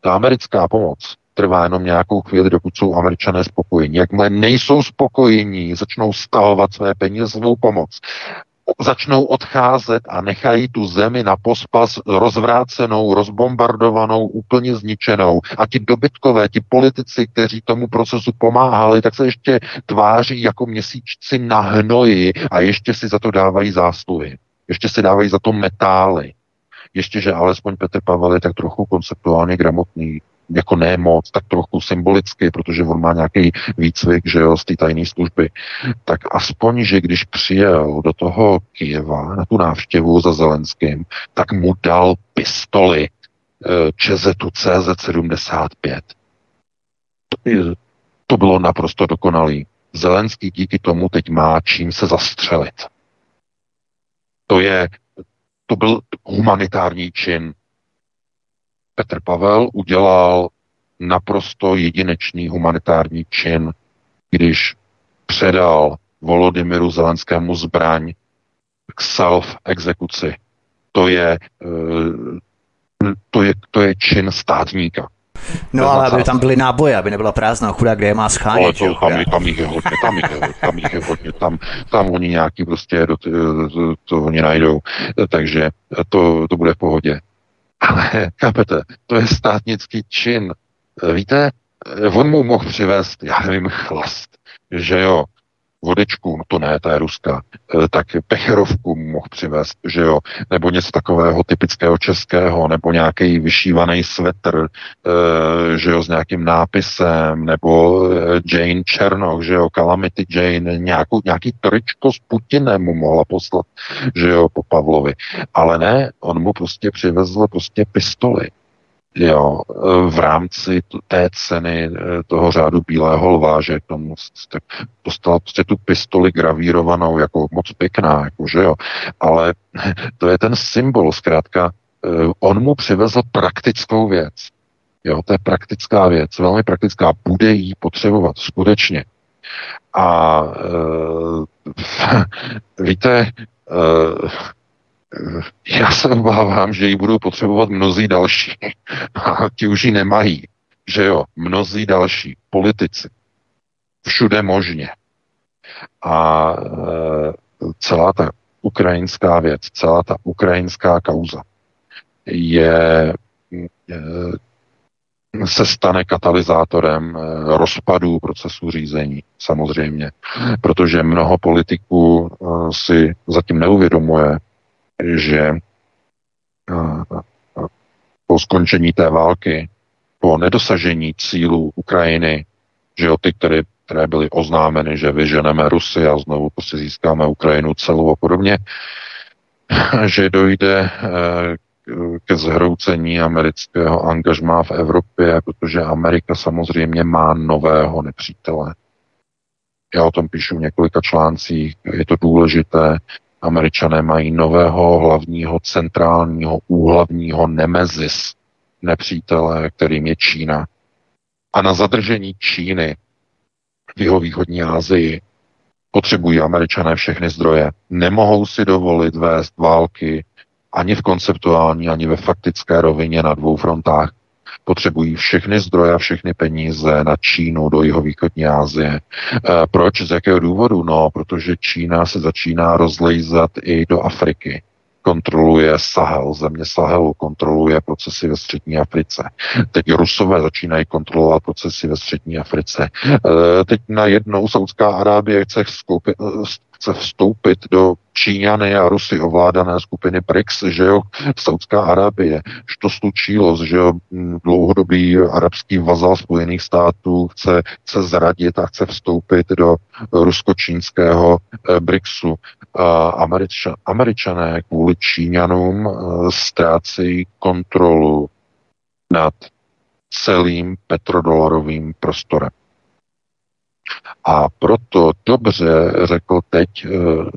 Ta americká pomoc trvá jenom nějakou chvíli, dokud jsou američané spokojení. Jakmile nejsou spokojení, začnou stahovat své peníze, svou pomoc začnou odcházet a nechají tu zemi na pospas rozvrácenou, rozbombardovanou, úplně zničenou. A ti dobytkové, ti politici, kteří tomu procesu pomáhali, tak se ještě tváří jako měsíčci na hnoji a ještě si za to dávají zásluhy. Ještě si dávají za to metály. Ještě, že alespoň Petr Pavel je tak trochu konceptuálně gramotný, jako ne moc, tak trochu symbolicky, protože on má nějaký výcvik, že jo, z té tajné služby, tak aspoň, že když přijel do toho Kijeva na tu návštěvu za Zelenským, tak mu dal pistoli eh, Čezetu CZ-75. To bylo naprosto dokonalý. Zelenský díky tomu teď má čím se zastřelit. To je, to byl humanitární čin, Petr Pavel udělal naprosto jedinečný humanitární čin, když předal Volodymyru Zelenskému zbraň k self-exekuci. To je, eh, to je, to je čin státníka. No ale aby tam byly náboje, aby nebyla prázdná chudá, kde je má schánět. Ale to, tam, tam, jich je hodně, tam jich je, tam jich je hodně, tam, tam oni nějaký prostě do, to, to, to oni najdou, takže to, to bude v pohodě. Ale, chápete, to je státnický čin. Víte, on mu mohl přivést, já nevím, chlast, že jo, vodečku, no to ne, ta je ruská, e, tak pecherovku mohl přivést, že jo, nebo něco takového typického českého, nebo nějaký vyšívaný svetr, e, že jo, s nějakým nápisem, nebo e, Jane Černoch, že jo, Calamity Jane, nějakou, nějaký tričko s Putinem mu mohla poslat, že jo, po Pavlovi. Ale ne, on mu prostě přivezl prostě pistoli jo, v rámci té ceny eh, toho řádu bílého lva, že k tomu jste dostal prostě tu pistoli gravírovanou, jako moc pěkná, jako, že jo, ale to je ten symbol, zkrátka, eh, on mu přivezl praktickou věc. Jo, to je praktická věc, velmi praktická, bude jí potřebovat, skutečně. A e, víte, e, já se obávám, že ji budou potřebovat mnozí další. A ti už ji nemají. Že jo, mnozí další politici. Všude možně. A e, celá ta ukrajinská věc, celá ta ukrajinská kauza je, e, se stane katalyzátorem rozpadů procesu řízení, samozřejmě. Protože mnoho politiků si zatím neuvědomuje, že po skončení té války, po nedosažení cílů Ukrajiny, že jo, ty, které, které byly oznámeny, že vyženeme Rusy a znovu prostě získáme Ukrajinu celou a podobně, že dojde ke zhroucení amerického angažmá v Evropě, protože Amerika samozřejmě má nového nepřítele. Já o tom píšu v několika článcích, je to důležité. Američané mají nového hlavního centrálního úhlavního nemezis nepřítele, kterým je Čína. A na zadržení Číny v jeho východní Asii potřebují američané všechny zdroje. Nemohou si dovolit vést války ani v konceptuální, ani ve faktické rovině na dvou frontách. Potřebují všechny zdroje a všechny peníze na Čínu do jeho východní Asie. E, proč? Z jakého důvodu? No, protože Čína se začíná rozlejzat i do Afriky kontroluje Sahel, země Sahelu kontroluje procesy ve střední Africe. Teď Rusové začínají kontrolovat procesy ve střední Africe. E, teď najednou Saudská Arábie chce, skoupit, chce vstoupit do Číňany a Rusy ovládané skupiny BRICS, že jo, Saudská Arábie, že to slučilo, že jo, dlouhodobý arabský vazal Spojených států chce, chce zradit a chce vstoupit do rusko-čínského eh, BRICSu. Američan, američané kvůli Číňanům eh, ztrácejí kontrolu nad celým petrodolarovým prostorem. A proto dobře řekl teď eh,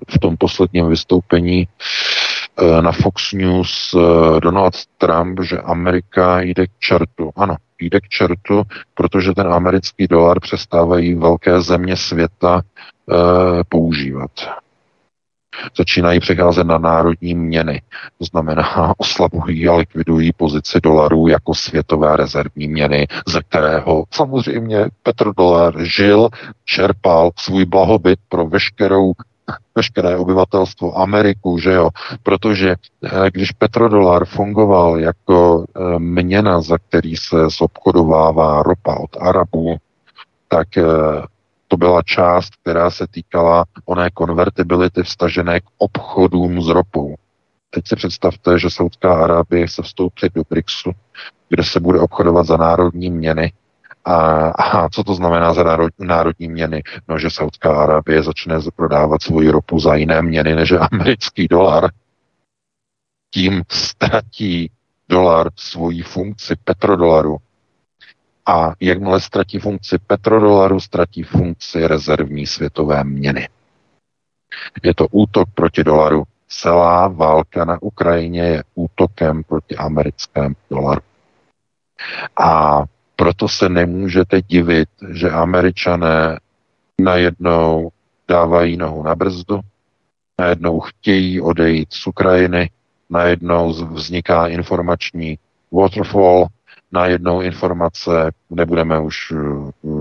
v tom posledním vystoupení eh, na Fox News eh, Donald Trump, že Amerika jde k čertu. Ano, jde k čertu, protože ten americký dolar přestávají velké země světa používat začínají přecházet na národní měny. To znamená, oslabují a likvidují pozici dolarů jako světové rezervní měny, ze kterého samozřejmě Petrodolar žil, čerpal svůj blahobyt pro veškerou veškeré obyvatelstvo Ameriku, že jo, protože eh, když petrodolar fungoval jako eh, měna, za který se zobchodovává ropa od Arabů, tak eh, to byla část, která se týkala oné konvertibility vstažené k obchodům s ropou. Teď si představte, že Saudská Arábie se vstoupí do BRICSu, kde se bude obchodovat za národní měny. A, a co to znamená za národ, národní měny? No, že Saudská Arábie začne prodávat svoji ropu za jiné měny než americký dolar. Tím ztratí dolar svoji funkci petrodolaru a jakmile ztratí funkci petrodolaru, ztratí funkci rezervní světové měny. Je to útok proti dolaru. Celá válka na Ukrajině je útokem proti americkému dolaru. A proto se nemůžete divit, že američané najednou dávají nohu na brzdu, najednou chtějí odejít z Ukrajiny, najednou vzniká informační waterfall, najednou informace, nebudeme už eh,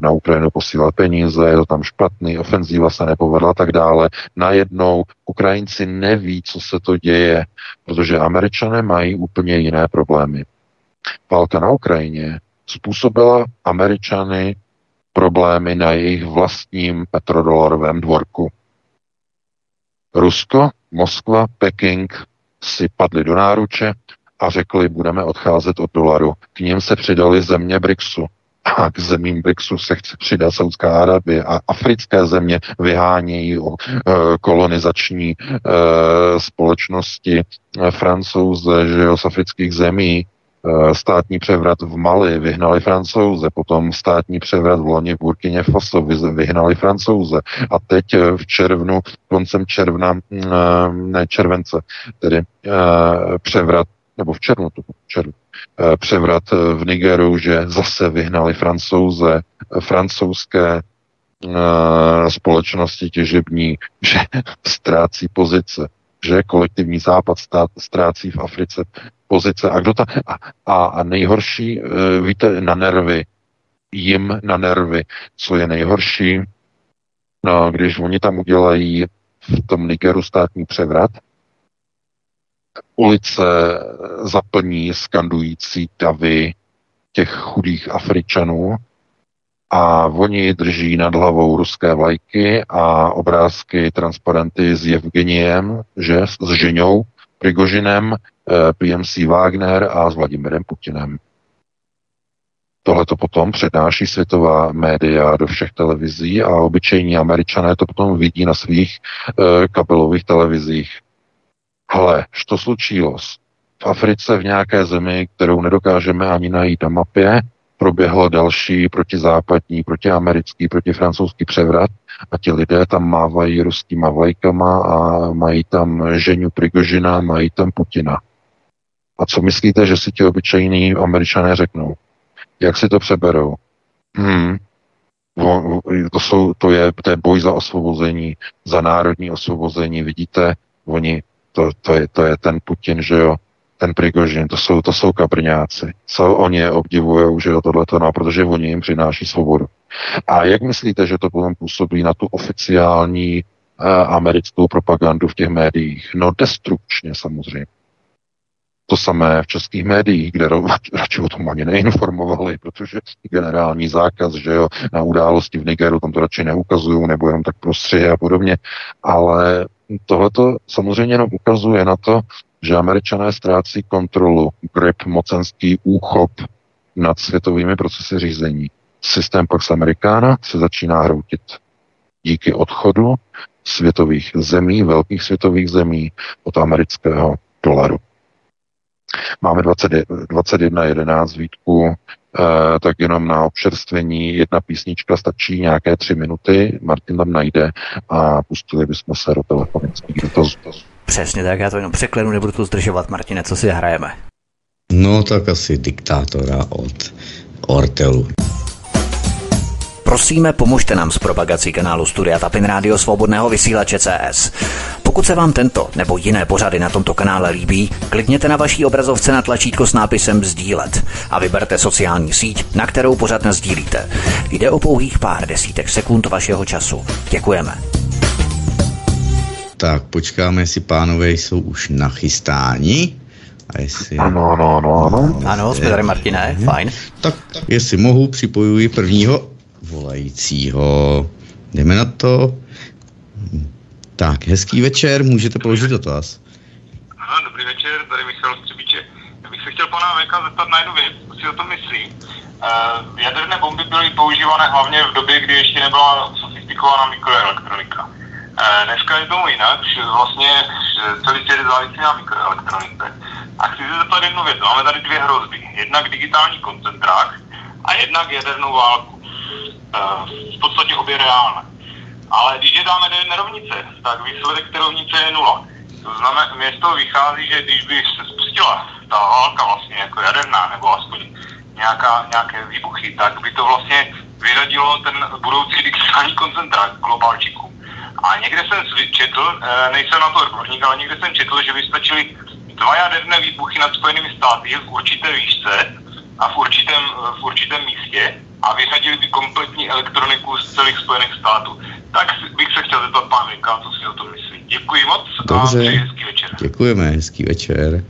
na Ukrajinu posílat peníze, je to tam špatný, ofenzíva se nepovedla a tak dále. Najednou Ukrajinci neví, co se to děje, protože američané mají úplně jiné problémy. Válka na Ukrajině způsobila američany problémy na jejich vlastním petrodolarovém dvorku. Rusko, Moskva, Peking si padli do náruče a řekli, budeme odcházet od dolaru. K ním se přidali země BRICSu. A k zemím BRICSu se chce přidat Saudská Arabie a africké země vyhánějí o e, kolonizační e, společnosti e, francouze, že jo, z afrických zemí, státní převrat v Mali vyhnali francouze, potom státní převrat v loni v Burkině Faso vyhnali francouze a teď v červnu, koncem června, ne července, tedy převrat nebo v červnu, to v červnu, eh, převrat eh, v Nigeru, že zase vyhnali francouze, eh, francouzské společnosti těžební, že ztrácí pozice, že kolektivní západ stát, ztrácí v Africe pozice. A kdo ta, a, a, a nejhorší, víte, na nervy, jim na nervy, co je nejhorší, no, když oni tam udělají v tom Nigeru státní převrat, ulice zaplní skandující davy těch chudých Afričanů a oni drží nad hlavou ruské vlajky a obrázky, transparenty s Evgeniem, že s Ženou, Prigožinem, eh, PMC Wagner a s Vladimirem Putinem. Tohle to potom přednáší světová média do všech televizí a obyčejní američané to potom vidí na svých e, kabelových televizích. Ale to slučilo v Africe, v nějaké zemi, kterou nedokážeme ani najít na mapě, proběhl další protizápadní, protiamerický, protifrancouzský převrat a ti lidé tam mávají ruskýma vlajkama a mají tam Ženiu Prigožina, mají tam Putina. A co myslíte, že si ti obyčejní američané řeknou? Jak si to přeberou? Hmm, to, jsou, to, je, to je boj za osvobození, za národní osvobození. Vidíte, oni, to, to, je, to je ten Putin, že jo, ten Prigožin, to jsou, to jsou kabrňáci. Co oni je obdivují, že jo, tohleto, no, protože oni jim přináší svobodu. A jak myslíte, že to potom působí na tu oficiální uh, americkou propagandu v těch médiích? No destrukčně samozřejmě. To samé v českých médiích, kde radši o tom ani neinformovali, protože generální zákaz, že jo, na události v Nigeru tam to radši neukazují, nebo jenom tak prostřihy a podobně. Ale tohleto samozřejmě jenom ukazuje na to, že američané ztrácí kontrolu, grip, mocenský úchop nad světovými procesy řízení. Systém Pax Americana se začíná hroutit díky odchodu světových zemí, velkých světových zemí od amerického dolaru. Máme 21.11 Vítku, eh, tak jenom na občerstvení jedna písnička stačí nějaké tři minuty, Martin tam najde a pustili bychom se do telefonických dotazů. Přesně tak, já to jenom překlenu, nebudu to zdržovat. Martine, co si hrajeme? No tak asi diktátora od Ortelu. Prosíme, pomožte nám s propagací kanálu Studia Tapin Rádio Svobodného vysílače CS. Pokud se vám tento nebo jiné pořady na tomto kanále líbí, klikněte na vaší obrazovce na tlačítko s nápisem Sdílet a vyberte sociální síť, na kterou pořád sdílíte. Jde o pouhých pár desítek sekund vašeho času. Děkujeme. Tak počkáme, jestli pánové jsou už nachystáni. A jestli... Ano, ano, ano, ano. Ano, jsme tady Martine, fajn. Tak, jestli mohu, připojuji prvního volajícího. Jdeme na to. Tak, hezký večer, můžete položit dotaz. Aha, dobrý večer, tady Michal Střebíče. Já bych se chtěl pana Veka zeptat na jednu věc, co si o tom myslí. Uh, jaderné bomby byly používané hlavně v době, kdy ještě nebyla sofistikovaná mikroelektronika. Uh, dneska je tomu jinak, že vlastně že celý svět je závislý na mikroelektronice. A chci se zeptat jednu věc, máme tady dvě hrozby. Jednak digitální koncentrák a jednak jadernou válku. Uh, v podstatě obě reálné. Ale když je dáme do jedné rovnice, tak výsledek té rovnice je nula. To znamená, mě z toho vychází, že když by se spustila ta válka vlastně jako jaderná, nebo aspoň nějaká, nějaké výbuchy, tak by to vlastně vyradilo ten budoucí digitální koncentrát globálčíku. A někde jsem četl, eh, nejsem na to odborník, ale někde jsem četl, že by stačily dva jaderné výbuchy nad Spojenými státy v určité výšce a v určitém, v určitém místě a vyřadili by kompletní elektroniku z celých Spojených států. Tak bych se chtěl zeptat pán Vika, co si o tom myslí. Děkuji moc Dobře. a hezký večer. Děkujeme, hezký večer.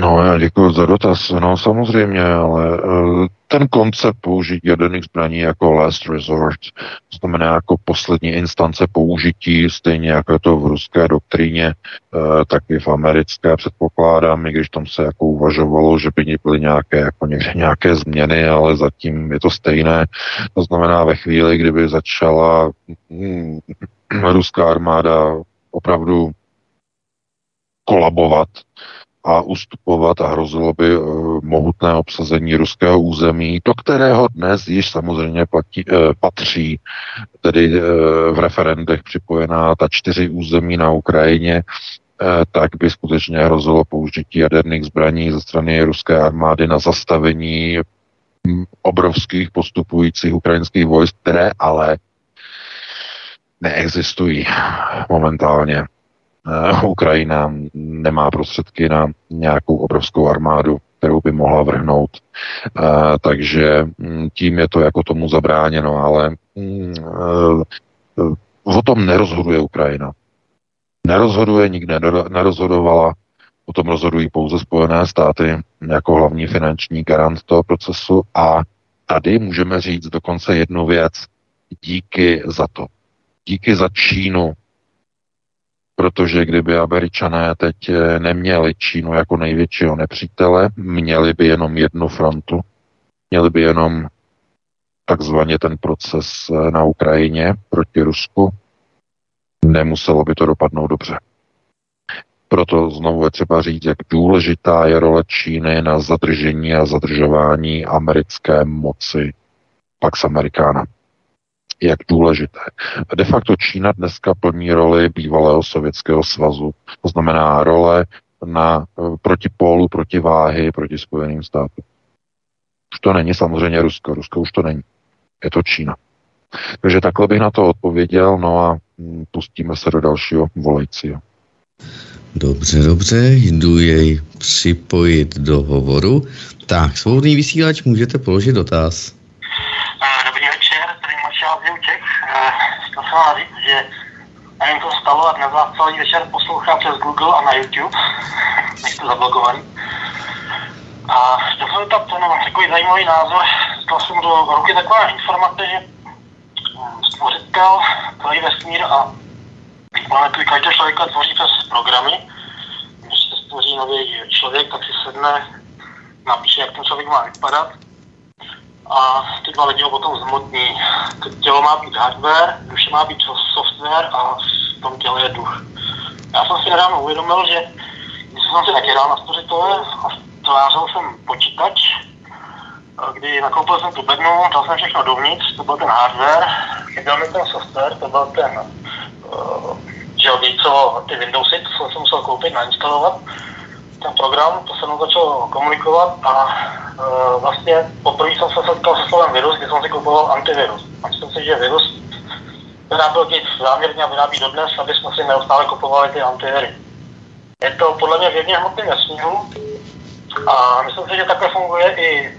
No, já děkuji za dotaz. No, samozřejmě, ale uh, ten koncept použití jaderných zbraní jako last resort, to znamená jako poslední instance použití, stejně jako je to v ruské doktríně, uh, tak i v americké předpokládám, i když tam se jako uvažovalo, že by byly nějaké, jako někde nějaké změny, ale zatím je to stejné. To znamená ve chvíli, kdyby začala hm, ruská armáda opravdu kolabovat, a ustupovat a hrozilo by uh, mohutné obsazení ruského území, do kterého dnes již samozřejmě platí, uh, patří, tedy uh, v referendech připojená ta čtyři území na Ukrajině, tak by skutečně hrozilo použití jaderných zbraní ze strany ruské armády na zastavení hm, obrovských postupujících ukrajinských vojsk, které ale neexistují momentálně. Eh, Ukrajina nemá prostředky na nějakou obrovskou armádu, kterou by mohla vrhnout. Eh, takže hm, tím je to jako tomu zabráněno, ale hm, eh, o tom nerozhoduje Ukrajina. Nerozhoduje, nikdy nerozhodovala, o tom rozhodují pouze Spojené státy jako hlavní finanční garant toho procesu a tady můžeme říct dokonce jednu věc. Díky za to. Díky za Čínu, protože kdyby Američané teď eh, neměli Čínu jako největšího nepřítele, měli by jenom jednu frontu, měli by jenom takzvaně ten proces eh, na Ukrajině proti Rusku, nemuselo by to dopadnout dobře. Proto znovu je třeba říct, jak důležitá je role Číny na zadržení a zadržování americké moci Pax Americana jak důležité. De facto Čína dneska plní roli bývalého Sovětského svazu. To znamená role na protipólu protiváhy proti Spojeným státům. Už to není samozřejmě Rusko, Rusko už to není. Je to Čína. Takže takhle bych na to odpověděl, no a mm, pustíme se do dalšího volajícího. Dobře, dobře, jdu jej připojit do hovoru. Tak, svobodný vysílač, můžete položit dotaz. Eh, dobrý večer, tady Maršál Zjuček. Eh, chtěl jsem vám říct, že nevím, to stalo a dnes vás celý večer poslouchám přes Google a na YouTube. Nejste zablokovaný. A chtěl jsem zeptat, no, takový zajímavý názor, dostal jsem do ruky taková informace, že hm, stvořitel, celý vesmír a planety každého člověka tvoří přes programy. Když se stvoří nový člověk, tak si sedne, napíše, jak ten člověk má vypadat a ty dva lidi ho potom zmotní. Tělo má být hardware, duše má být software a v tom těle je duch. Já jsem si nedávno uvědomil, že když jsem si taky dal na spořitele a stvářil jsem počítač, kdy nakoupil jsem tu bednu, dal jsem všechno dovnitř, to byl ten hardware, chyběl mi ten software, to byl ten, uh, že co ty Windowsy, to jsem musel koupit, nainstalovat ten program, to se mnou začal komunikovat a uh, vlastně poprvé jsem se setkal se slovem virus, kdy jsem si kupoval antivirus. A myslím si, že virus vyráběl Gates záměrně a vyrábí dodnes, aby jsme si neustále kupovali ty antiviry. Je to podle mě vědně hmotný nesmíru a myslím si, že takhle funguje i,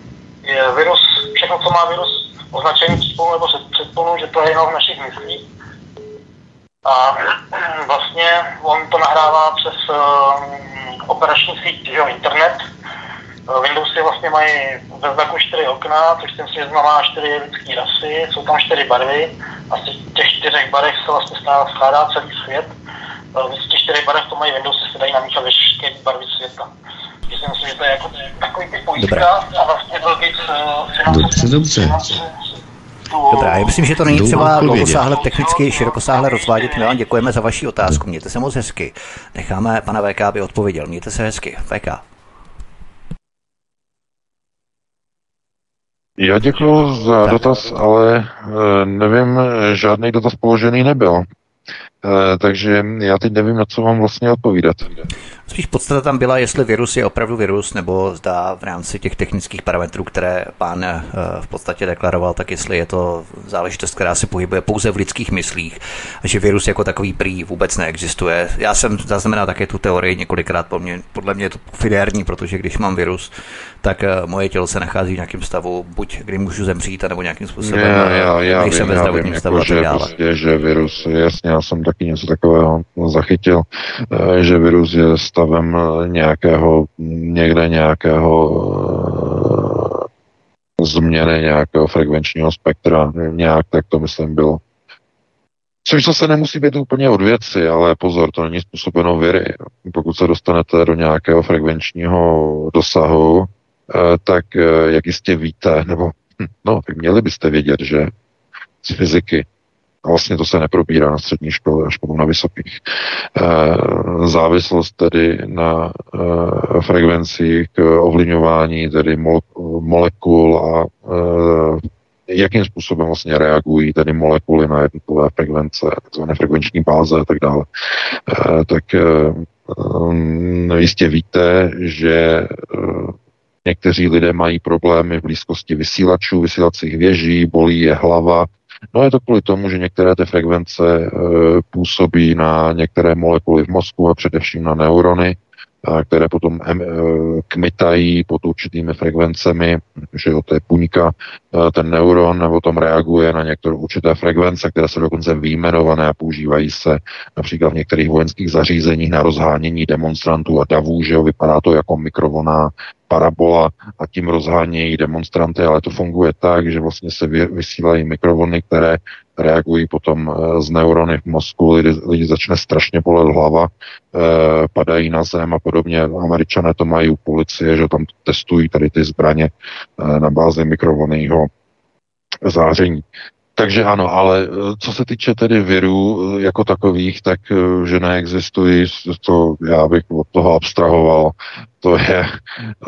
virus, všechno, co má virus označení předponu nebo předponu, že to je jenom v našich myslích. A vlastně on to nahrává přes uh, operační síť, že jo, internet. Eh, Windowsy vlastně mají ve znaku čtyři okna, což si že znamená čtyři lidské rasy, jsou tam čtyři barvy a z těch čtyřech barech se vlastně skládá celý svět. Eh, z těch čtyřech barev to mají Windowsy, se dají namíchat všechny barvy světa. Takže si myslím, že to je jako takový typ pojistka a vlastně Bill Gates dobře, dobře. Dobrá, já myslím, že to není třeba dlouhosáhle technicky širokosáhle rozvádět. My vám děkujeme za vaši otázku. Mějte se moc hezky. Necháme pana VK, aby odpověděl. Mějte se hezky. VK. Já děkuji za tak. dotaz, ale eh, nevím, žádný dotaz položený nebyl. Eh, takže já teď nevím, na co vám vlastně odpovídat. Spíš podstata tam byla, jestli virus je opravdu virus, nebo zdá v rámci těch technických parametrů, které pán eh, v podstatě deklaroval, tak jestli je to záležitost, která se pohybuje pouze v lidských myslích, a že virus jako takový prý vůbec neexistuje. Já jsem zaznamenal také tu teorii několikrát, podle mě, podle mě je to fidérní, protože když mám virus, tak eh, moje tělo se nachází v nějakém stavu, buď kdy můžu zemřít, nebo nějakým způsobem já, já, já nejsem vím, ve zdravotním stavu jako, dále. Prostě, že virus, jasně, já jsem taky něco takového zachytil, eh, že virus je stavem eh, nějakého, někde nějakého změny nějakého frekvenčního spektra, nějak tak to myslím bylo. Což zase nemusí být úplně od věci, ale pozor, to není způsobeno viry. Pokud se dostanete do nějakého frekvenčního dosahu, Eh, tak eh, jak jistě víte, nebo hm, no, měli byste vědět, že z fyziky, a vlastně to se neprobírá na střední škole, až potom na vysokých, eh, závislost tedy na frekvencích ovlivňování tedy molekul a jakým způsobem vlastně reagují tedy molekuly na jednotlivé frekvence, takzvané frekvenční báze a tak dále, tak jistě víte, že Někteří lidé mají problémy v blízkosti vysílačů, vysílacích věží, bolí je hlava. No je to kvůli tomu, že některé ty frekvence e, působí na některé molekuly v mozku a především na neurony které potom eh, kmitají pod určitými frekvencemi, že jo, to je puňka, ten neuron nebo tom reaguje na některé určité frekvence, které jsou dokonce výjmenované a používají se například v některých vojenských zařízeních na rozhánění demonstrantů a davů, že jo, vypadá to jako mikrovlná parabola a tím rozhánějí demonstranty, ale to funguje tak, že vlastně se vysílají mikrovlny, které reagují potom eh, z neurony v mozku, lidi, lidi začne strašně bolet hlava, eh, padají na zem a podobně. Američané to mají u policie, že tam testují tady ty zbraně eh, na bázi mikrovlnného záření. Takže ano, ale eh, co se týče tedy virů eh, jako takových, tak eh, že neexistují, to já bych od toho abstrahoval. To je,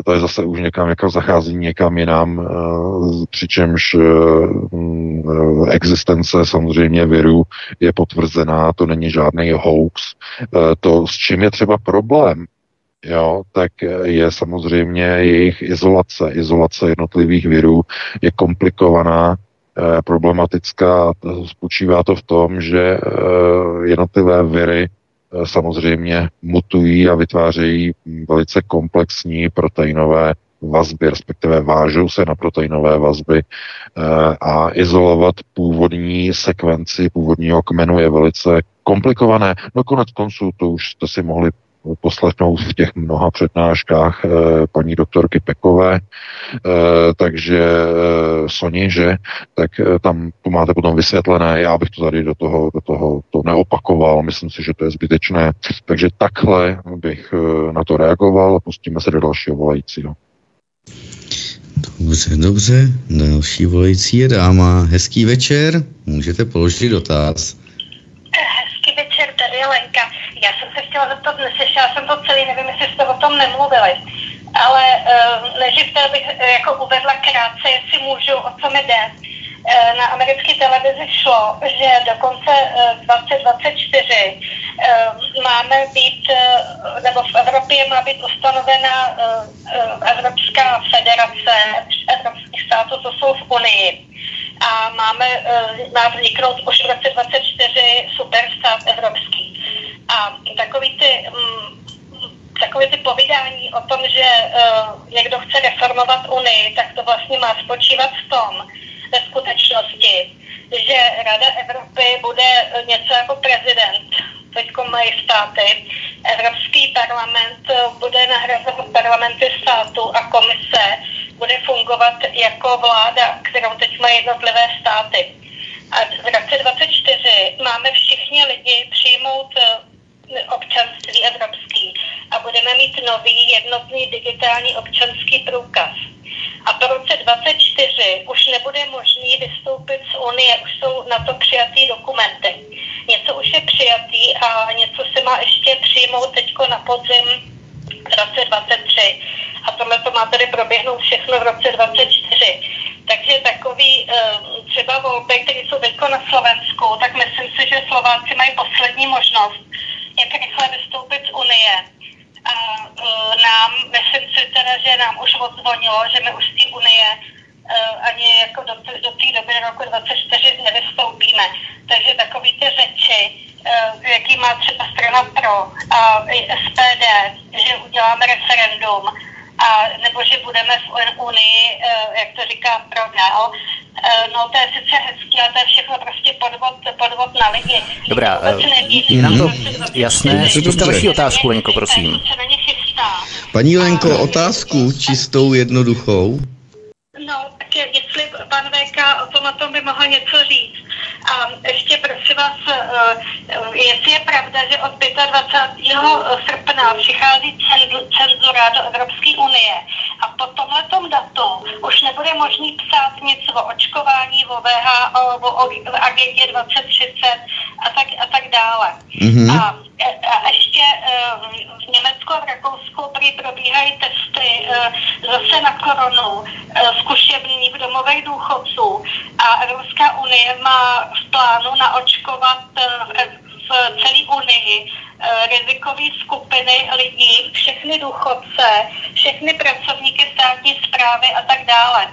to je zase už někam, jako zachází někam jinam, přičemž mm, existence samozřejmě virů je potvrzená, to není žádný hoax. To, s čím je třeba problém, jo, tak je samozřejmě jejich izolace, izolace jednotlivých virů je komplikovaná, problematická. Spočívá to v tom, že eh, jednotlivé viry eh, samozřejmě mutují a vytvářejí velice komplexní proteinové vazby, respektive vážou se na proteinové vazby a izolovat původní sekvenci původního kmenu je velice komplikované. No konec konců to už jste si mohli poslechnout v těch mnoha přednáškách eh, paní doktorky Pekové, eh, takže eh, Soni, že, tak tam to máte potom vysvětlené, já bych to tady do toho, do toho to neopakoval, myslím si, že to je zbytečné, takže takhle bych na to reagoval a pustíme se do dalšího volajícího. Dobře, dobře. Další volající je dáma. Hezký večer, můžete položit dotaz. Hezký večer, tady je Lenka. Já zeptat, neslyšela jsem to celý, nevím, jestli jste o tom nemluvili, ale uh, než bych uh, jako uvedla krátce, jestli můžu, o co mi jde. Uh, na americké televizi šlo, že do konce uh, 2024 uh, máme být, nebo v Evropě má být ustanovena Evropská federace evropských států, to jsou v Unii. A máme, uh, má vzniknout už v roce 2024 superstát evropský. A takový ty, um, takový ty povídání o tom, že uh, někdo chce reformovat Unii, tak to vlastně má spočívat v tom, ve skutečnosti, že Rada Evropy bude něco jako prezident, teď mají státy. Evropský parlament bude nahrazovat parlamenty státu a komise bude fungovat jako vláda, kterou teď mají jednotlivé státy. A v roce 2024 máme všichni lidi přijmout občanství evropský a budeme mít nový jednotný digitální občanský průkaz. A po roce 2024 už nebude možný vystoupit z Unie, už jsou na to přijatý dokumenty. Něco už je přijatý a něco se má ještě přijmout teďko na podzim v roce 23. A tohle to má tedy proběhnout všechno v roce 24. Takže takový eh, třeba volby, které jsou teďko na Slovensku, tak myslím si, že Slováci mají poslední možnost jak rychle vystoupit z Unie. A uh, nám, myslím si teda, že nám už odzvonilo, že my už z té Unie uh, ani jako do, do té doby roku 24 nevystoupíme. Takže takový ty řeči, jaký má třeba strana pro a SPD, že uděláme referendum, a nebo že budeme v Unii, uh, jak to říká pro dál, Eh, no to je sice hezký, ale to je všechno prostě podvod, podvod na lidi. Dobrá, eh, je nám to jasné. Zkuste vaši otázku, Lenko, prosím. Paní Lenko, otázku čistou, jednoduchou. No, tak jestli pan VK o tom, o tom by mohl něco říct. A ještě prosím vás, eh, jestli je pravda, že od 25. srpna přichází cenzura do Evropské unie a po tomhletom datu už nebude možný psát nic o očkování, o VHO, o agendě 2030 a tak, a tak dále. Mm-hmm. A, a ještě eh, v Německu a v Rakousku prý probíhají testy eh, zase na koronu, zkušební v domovech důchodců a Evropská unie má v plánu naočkovat eh, v celé Unii eh, rizikové skupiny lidí, všechny důchodce, všechny pracovníky státní zprávy a tak dále.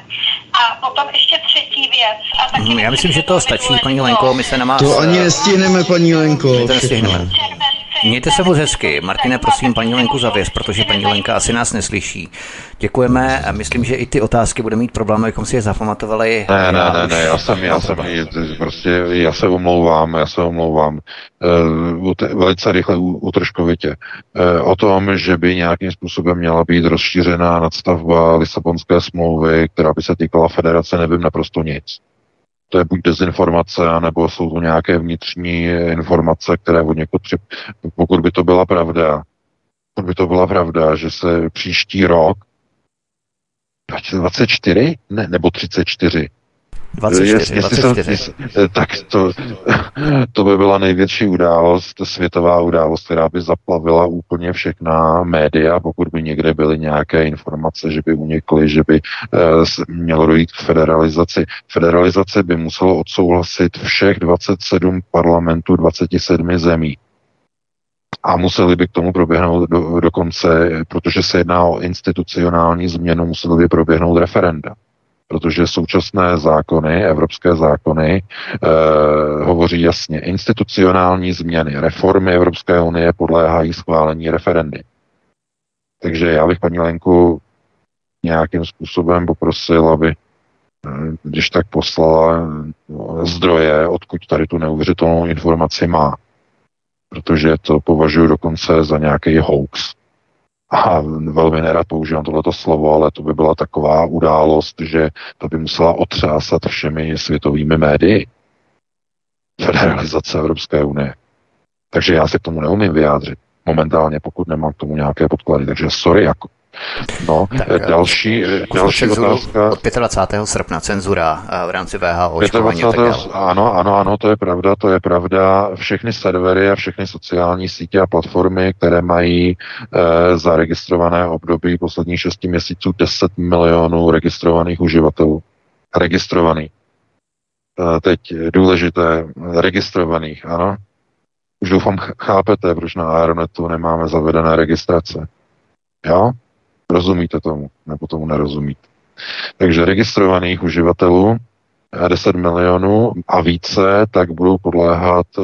A potom ještě třetí věc. A taky hmm, Já myslím, že to stačí, paní Lenko, my se na vás... To ani nestihneme, paní Lenko. My to nestihneme. Mějte se moc hezky. Martine, prosím paní Lenku zavěs, protože paní Lenka asi nás neslyší. Děkujeme a myslím, že i ty otázky bude mít problém, abychom si je zapamatovali. Ne, ne, ne, ne, já jsem, já jsem, prostě, já se omlouvám, já se omlouvám. Uh, velice rychle utržkovitě. Uh, o tom, že by nějakým způsobem měla být rozšířená nadstavba Lisabonské smlouvy, která by se týkala federace, nevím naprosto nic to je buď dezinformace, nebo jsou to nějaké vnitřní informace, které od někud při... Pokud by to byla pravda, pokud by to byla pravda, že se příští rok 2024 ne, nebo 34 24, 24. Jsem, tak to, to by byla největší událost, světová událost, která by zaplavila úplně všechna média, pokud by někde byly nějaké informace, že by unikly, že by uh, mělo dojít k federalizaci. Federalizace by muselo odsouhlasit všech 27 parlamentů 27 zemí. A museli by k tomu proběhnout do, dokonce, protože se jedná o institucionální změnu, museli by proběhnout referenda protože současné zákony, evropské zákony, eh, hovoří jasně, institucionální změny, reformy Evropské unie podléhají schválení referendy. Takže já bych paní Lenku nějakým způsobem poprosil, aby eh, když tak poslala eh, zdroje, odkud tady tu neuvěřitelnou informaci má. Protože to považuji dokonce za nějaký hoax a velmi nerad používám tohleto slovo, ale to by byla taková událost, že to by musela otřásat všemi světovými médii. Federalizace Evropské unie. Takže já se k tomu neumím vyjádřit momentálně, pokud nemám k tomu nějaké podklady. Takže sorry, jako No, tak, eh, další, eh, další otázka. Od 25. srpna cenzura eh, v rámci VHO. 25. Ano, ano, ano, to je pravda, to je pravda. Všechny servery a všechny sociální sítě a platformy, které mají e, zaregistrované období posledních 6 měsíců 10 milionů registrovaných uživatelů. Registrovaných. E, teď důležité, registrovaných, ano. Už doufám chápete, proč na Aeronetu nemáme zavedené registrace. Jo? Rozumíte tomu, nebo tomu nerozumíte. Takže registrovaných uživatelů 10 eh, milionů a více, tak budou podléhat e,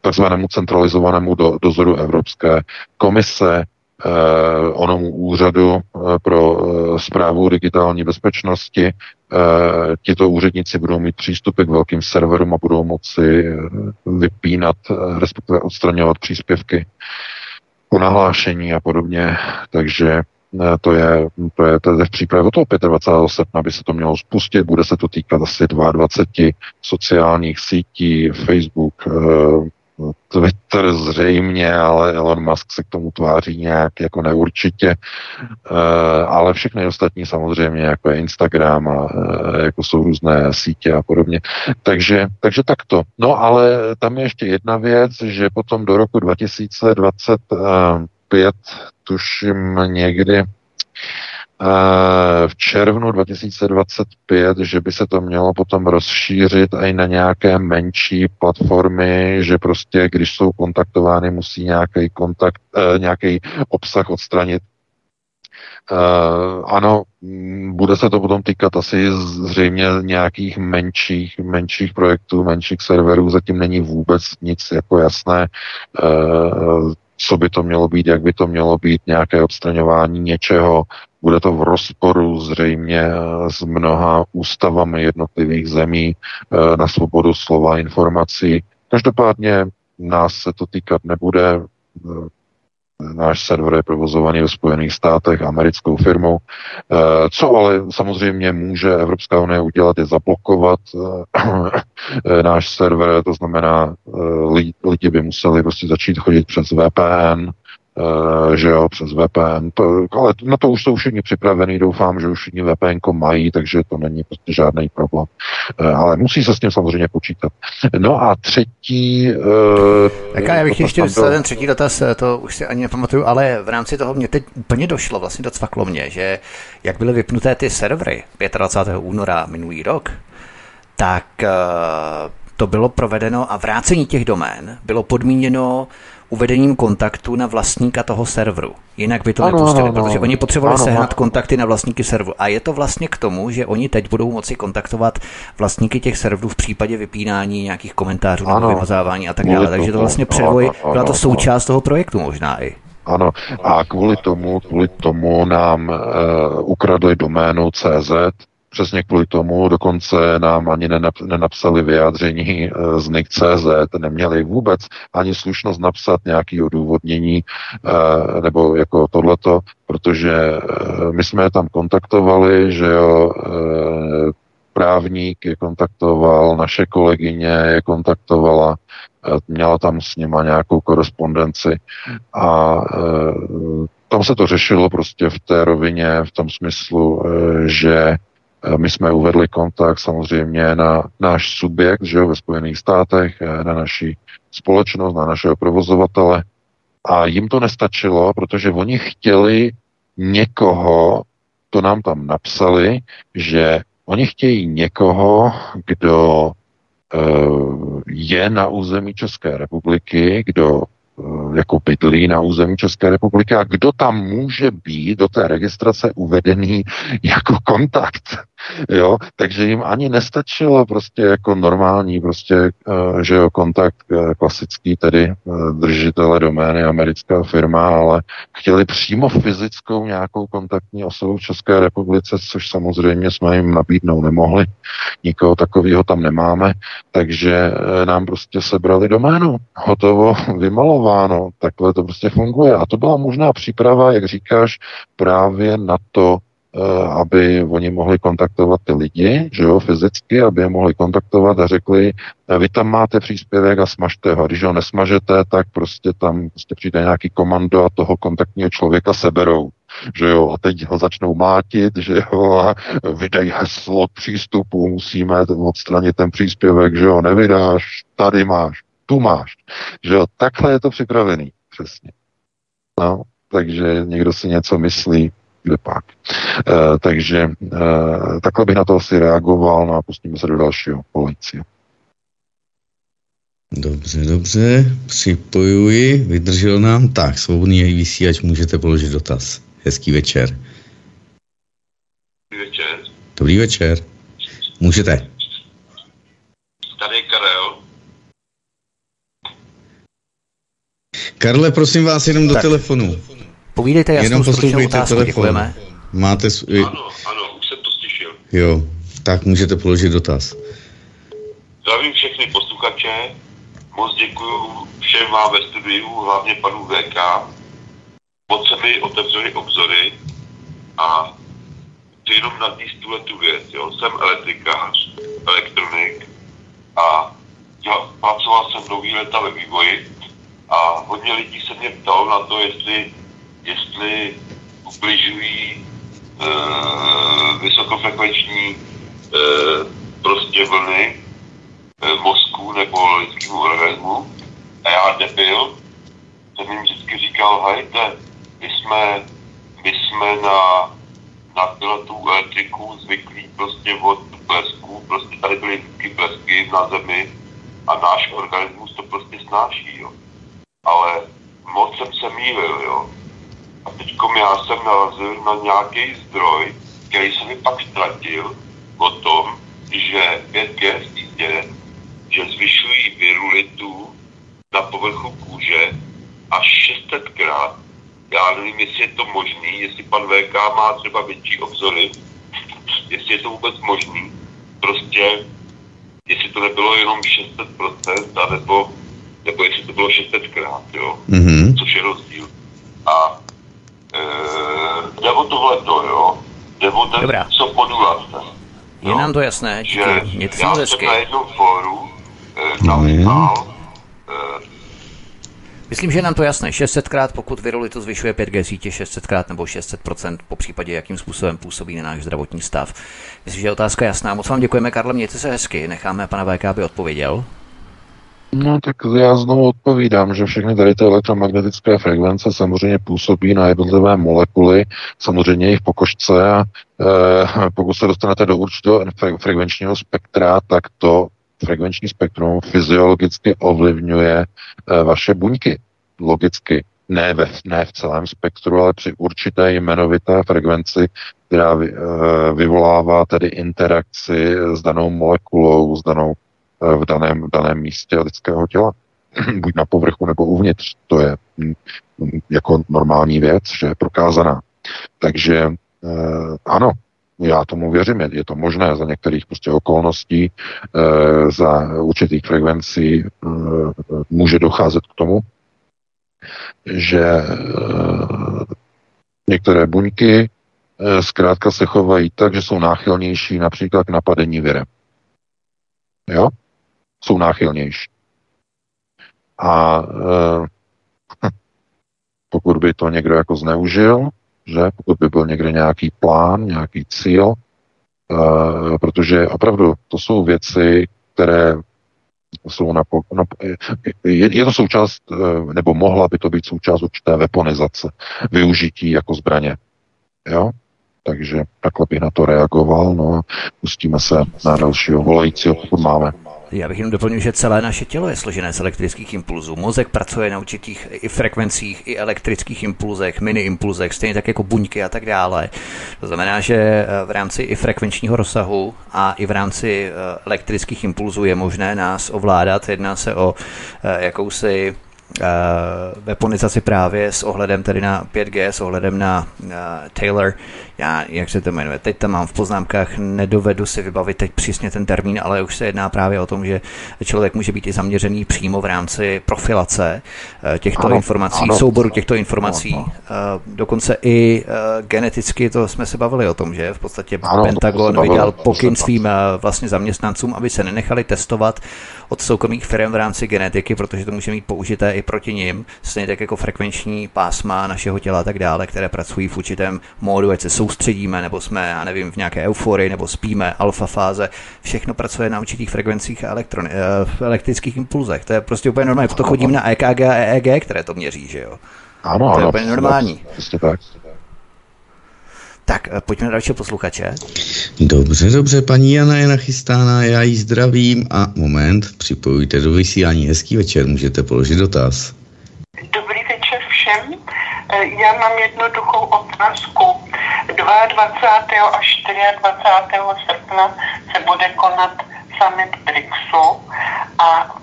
takzvanému centralizovanému do, dozoru Evropské komise, onomu úřadu pro zprávu digitální bezpečnosti. Tito úředníci budou mít přístupy k velkým serverům a budou moci vypínat, respektive odstraňovat příspěvky po nahlášení a podobně, takže eh, to je, to je, to je v přípravě od toho 25. srpna by se to mělo spustit, bude se to týkat asi 22 sociálních sítí, Facebook, eh, Twitter zřejmě, ale Elon Musk se k tomu tváří nějak jako neurčitě, eh, ale všechny ostatní samozřejmě, jako je Instagram a eh, jako jsou různé sítě a podobně. Takže, takže takto. No ale tam je ještě jedna věc, že potom do roku 2025 tuším někdy v červnu 2025, že by se to mělo potom rozšířit i na nějaké menší platformy, že prostě, když jsou kontaktovány, musí nějaký kontakt, eh, nějaký obsah odstranit. Uh, ano, bude se to potom týkat asi zřejmě nějakých menších, menších projektů, menších serverů, zatím není vůbec nic jako jasné. Co by to mělo být, jak by to mělo být, nějaké odstraňování něčeho. Bude to v rozporu zřejmě eh, s mnoha ústavami jednotlivých zemí eh, na svobodu slova informací. Každopádně nás se to týkat nebude. Eh, náš server je provozovaný ve Spojených státech americkou firmou. Co ale samozřejmě může Evropská unie udělat, je zablokovat náš server, to znamená, lidi by museli prostě začít chodit přes VPN, že jo, přes VPN. To, ale na to už jsou všichni připravení, doufám, že už všichni VPN mají, takže to není prostě žádný problém. Uh, ale musí se s tím samozřejmě počítat. No a třetí... Uh, tak já bych ještě byl... ten třetí dotaz, to už si ani nepamatuju, ale v rámci toho mě teď úplně došlo, vlastně docvaklo mě, že jak byly vypnuté ty servery 25. února minulý rok, tak to bylo provedeno a vrácení těch domén bylo podmíněno uvedením kontaktu na vlastníka toho serveru. Jinak by to ano, nepustili, ano, protože oni potřebovali ano, sehnat ano. kontakty na vlastníky serveru. A je to vlastně k tomu, že oni teď budou moci kontaktovat vlastníky těch serverů v případě vypínání nějakých komentářů nebo vymazávání a tak dále. Takže to vlastně předvoj, byla to součást toho projektu možná i. Ano, a kvůli tomu, kvůli tomu nám uh, ukradli doménu CZ, Přesně kvůli tomu dokonce nám ani nenapsali vyjádření eh, z NIC.cz, neměli vůbec ani slušnost napsat nějaké odůvodnění eh, nebo jako tohleto, protože eh, my jsme je tam kontaktovali, že jo, právník je kontaktoval, naše kolegyně je kontaktovala, měla tam s nima nějakou korespondenci a tam se to řešilo prostě v té rovině, v tom smyslu, že my jsme uvedli kontakt samozřejmě na náš subjekt, že jo, ve Spojených státech, eh, na naši společnost, na našeho provozovatele. A jim to nestačilo, protože oni chtěli někoho, to nám tam napsali, že oni chtějí někoho, kdo uh, je na území České republiky, kdo Eh, jako bydlí na území České republiky a kdo tam může být do té registrace uvedený jako kontakt. Jo? Takže jim ani nestačilo prostě jako normální prostě, eh, že jo, kontakt eh, klasický, tedy držitele domény americká firma, ale chtěli přímo fyzickou nějakou kontaktní osobu v České republice, což samozřejmě jsme jim nabídnout nemohli. Nikoho takového tam nemáme, takže nám prostě sebrali doménu. Hotovo, vymalováno takhle to prostě funguje. A to byla možná příprava, jak říkáš, právě na to, eh, aby oni mohli kontaktovat ty lidi, že jo, fyzicky, aby je mohli kontaktovat a řekli, eh, vy tam máte příspěvek a smažte ho. Když ho nesmažete, tak prostě tam prostě přijde nějaký komando a toho kontaktního člověka seberou že jo, a teď ho začnou mátit, že jo, a vydej heslo k přístupu, musíme odstranit ten příspěvek, že jo, nevydáš, tady máš tu máš. Že jo, takhle je to připravený, přesně. No, takže někdo si něco myslí, kde pak. E, takže e, takhle bych na to asi reagoval, no a pustíme se do dalšího policie. Dobře, dobře, připojuji, vydržel nám. Tak, svobodný vysílač, můžete položit dotaz. Hezký večer. Dobrý večer. Dobrý večer. Můžete. Karle, prosím vás, jenom do tak. telefonu. Povídejte jasnou jenom poslouchejte otázku, telefon. děkujeme. Máte... Ano, ano, už jsem to slyšel. Jo, tak můžete položit dotaz. Zdravím všechny posluchače, moc děkuji všem vám ve studiu, hlavně panu VK. Moc se mi otevřeli obzory a chci jenom nadníst tuhle tu věc. Jo. Jsem elektrikář, elektronik a já, pracoval jsem dlouhý leta ve vývoji a hodně lidí se mě ptalo na to, jestli, jestli ubližují e, vysokofrekvenční e, prostě vlny e, mozku nebo lidskému organismu. A já debil jsem jim vždycky říkal, hejte, my jsme, my jsme na, na tu elektriku zvyklí prostě od blesku, prostě tady byly vždycky blesky na zemi a náš organismus to prostě snáší, jo ale moc jsem se mýlil, jo. A teď já jsem narazil na nějaký zdroj, který se mi pak ztratil o tom, že 5G sítě, že zvyšují virulitu na povrchu kůže až 600 krát. Já nevím, jestli je to možný, jestli pan VK má třeba větší obzory, jestli je to vůbec možný. Prostě, jestli to nebylo jenom 600%, nebo nebo jestli to bylo 600 krát, jo, mm-hmm. což je rozdíl. A jde o tohleto, jo, jde o ten, Dobrá. co podulaste. Je nám to jasné, že já jsem na jednom fóru e, napsal, e, Myslím, že je nám to jasné. 600krát, pokud virulitu zvyšuje 5G sítě 600krát nebo 600%, po případě, jakým způsobem působí na náš zdravotní stav. Myslím, že je otázka jasná. Moc vám děkujeme, Karle, mějte se hezky. Necháme pana VK, aby odpověděl. No tak já znovu odpovídám, že všechny tady ty elektromagnetické frekvence samozřejmě působí na jednotlivé molekuly, samozřejmě i v pokožce a e, pokud se dostanete do určitého frekvenčního spektra, tak to frekvenční spektrum fyziologicky ovlivňuje e, vaše buňky. Logicky. Ne, ve, ne v celém spektru, ale při určité jmenovité frekvenci, která vy, e, vyvolává tedy interakci s danou molekulou, s danou v daném, v daném místě lidského těla. Buď na povrchu nebo uvnitř. To je mm, jako normální věc, že je prokázaná. Takže eh, ano, já tomu věřím, je to možné za některých prostě okolností, eh, za určitých frekvencí eh, může docházet k tomu, že některé buňky zkrátka se chovají tak, že jsou náchylnější například k napadení virem. Jo? Jsou náchylnější. A e, pokud by to někdo jako zneužil, že pokud by byl někde nějaký plán, nějaký cíl, e, protože opravdu to jsou věci, které jsou na, na je, je to součást, e, nebo mohla by to být součást určité weaponizace, využití jako zbraně. Jo? Takže takhle bych na to reagoval, no a pustíme se na dalšího volajícího, pokud máme. Já bych jenom doplnil, že celé naše tělo je složené z elektrických impulzů. Mozek pracuje na určitých i frekvencích, i elektrických impulzech, mini impulzech, stejně tak jako buňky a tak dále. To znamená, že eh, v rámci i frekvenčního rozsahu a i v rámci eh, elektrických impulzů je možné nás ovládat. Jedná se o eh, jakousi weaponizaci právě s ohledem tedy na 5G, s ohledem na Taylor já, jak se to jmenuje, teď tam mám v poznámkách, nedovedu si vybavit teď přesně ten termín, ale už se jedná právě o tom, že člověk může být i zaměřený přímo v rámci profilace eh, těchto ano, informací, ano, souboru těchto informací. Ano, ano. Dokonce i eh, geneticky to jsme se bavili o tom, že v podstatě ano, Pentagon vydal pokyn svým eh, vlastně zaměstnancům, aby se nenechali testovat od soukromých firm v rámci genetiky, protože to může mít použité i proti nim, stejně tak jako frekvenční pásma našeho těla a tak dále, které pracují v určitém módu, ať se soustředíme, nebo jsme, já nevím, v nějaké euforii, nebo spíme, alfa fáze, všechno pracuje na určitých frekvencích a eh, v elektrických impulzech. To je prostě úplně normální. Proto chodím na EKG a EEG, které to měří, že jo? Ano, to je ano, úplně normální. Prostě tak. Tak, eh, pojďme na dalšího posluchače. Dobře, dobře, paní Jana je nachystána, já ji zdravím a moment, připojujte do vysílání. Hezký večer, můžete položit dotaz. Dobrý večer všem. Eh, já mám jednoduchou otázku. 22. až 24. srpna se bude konat summit BRICSu a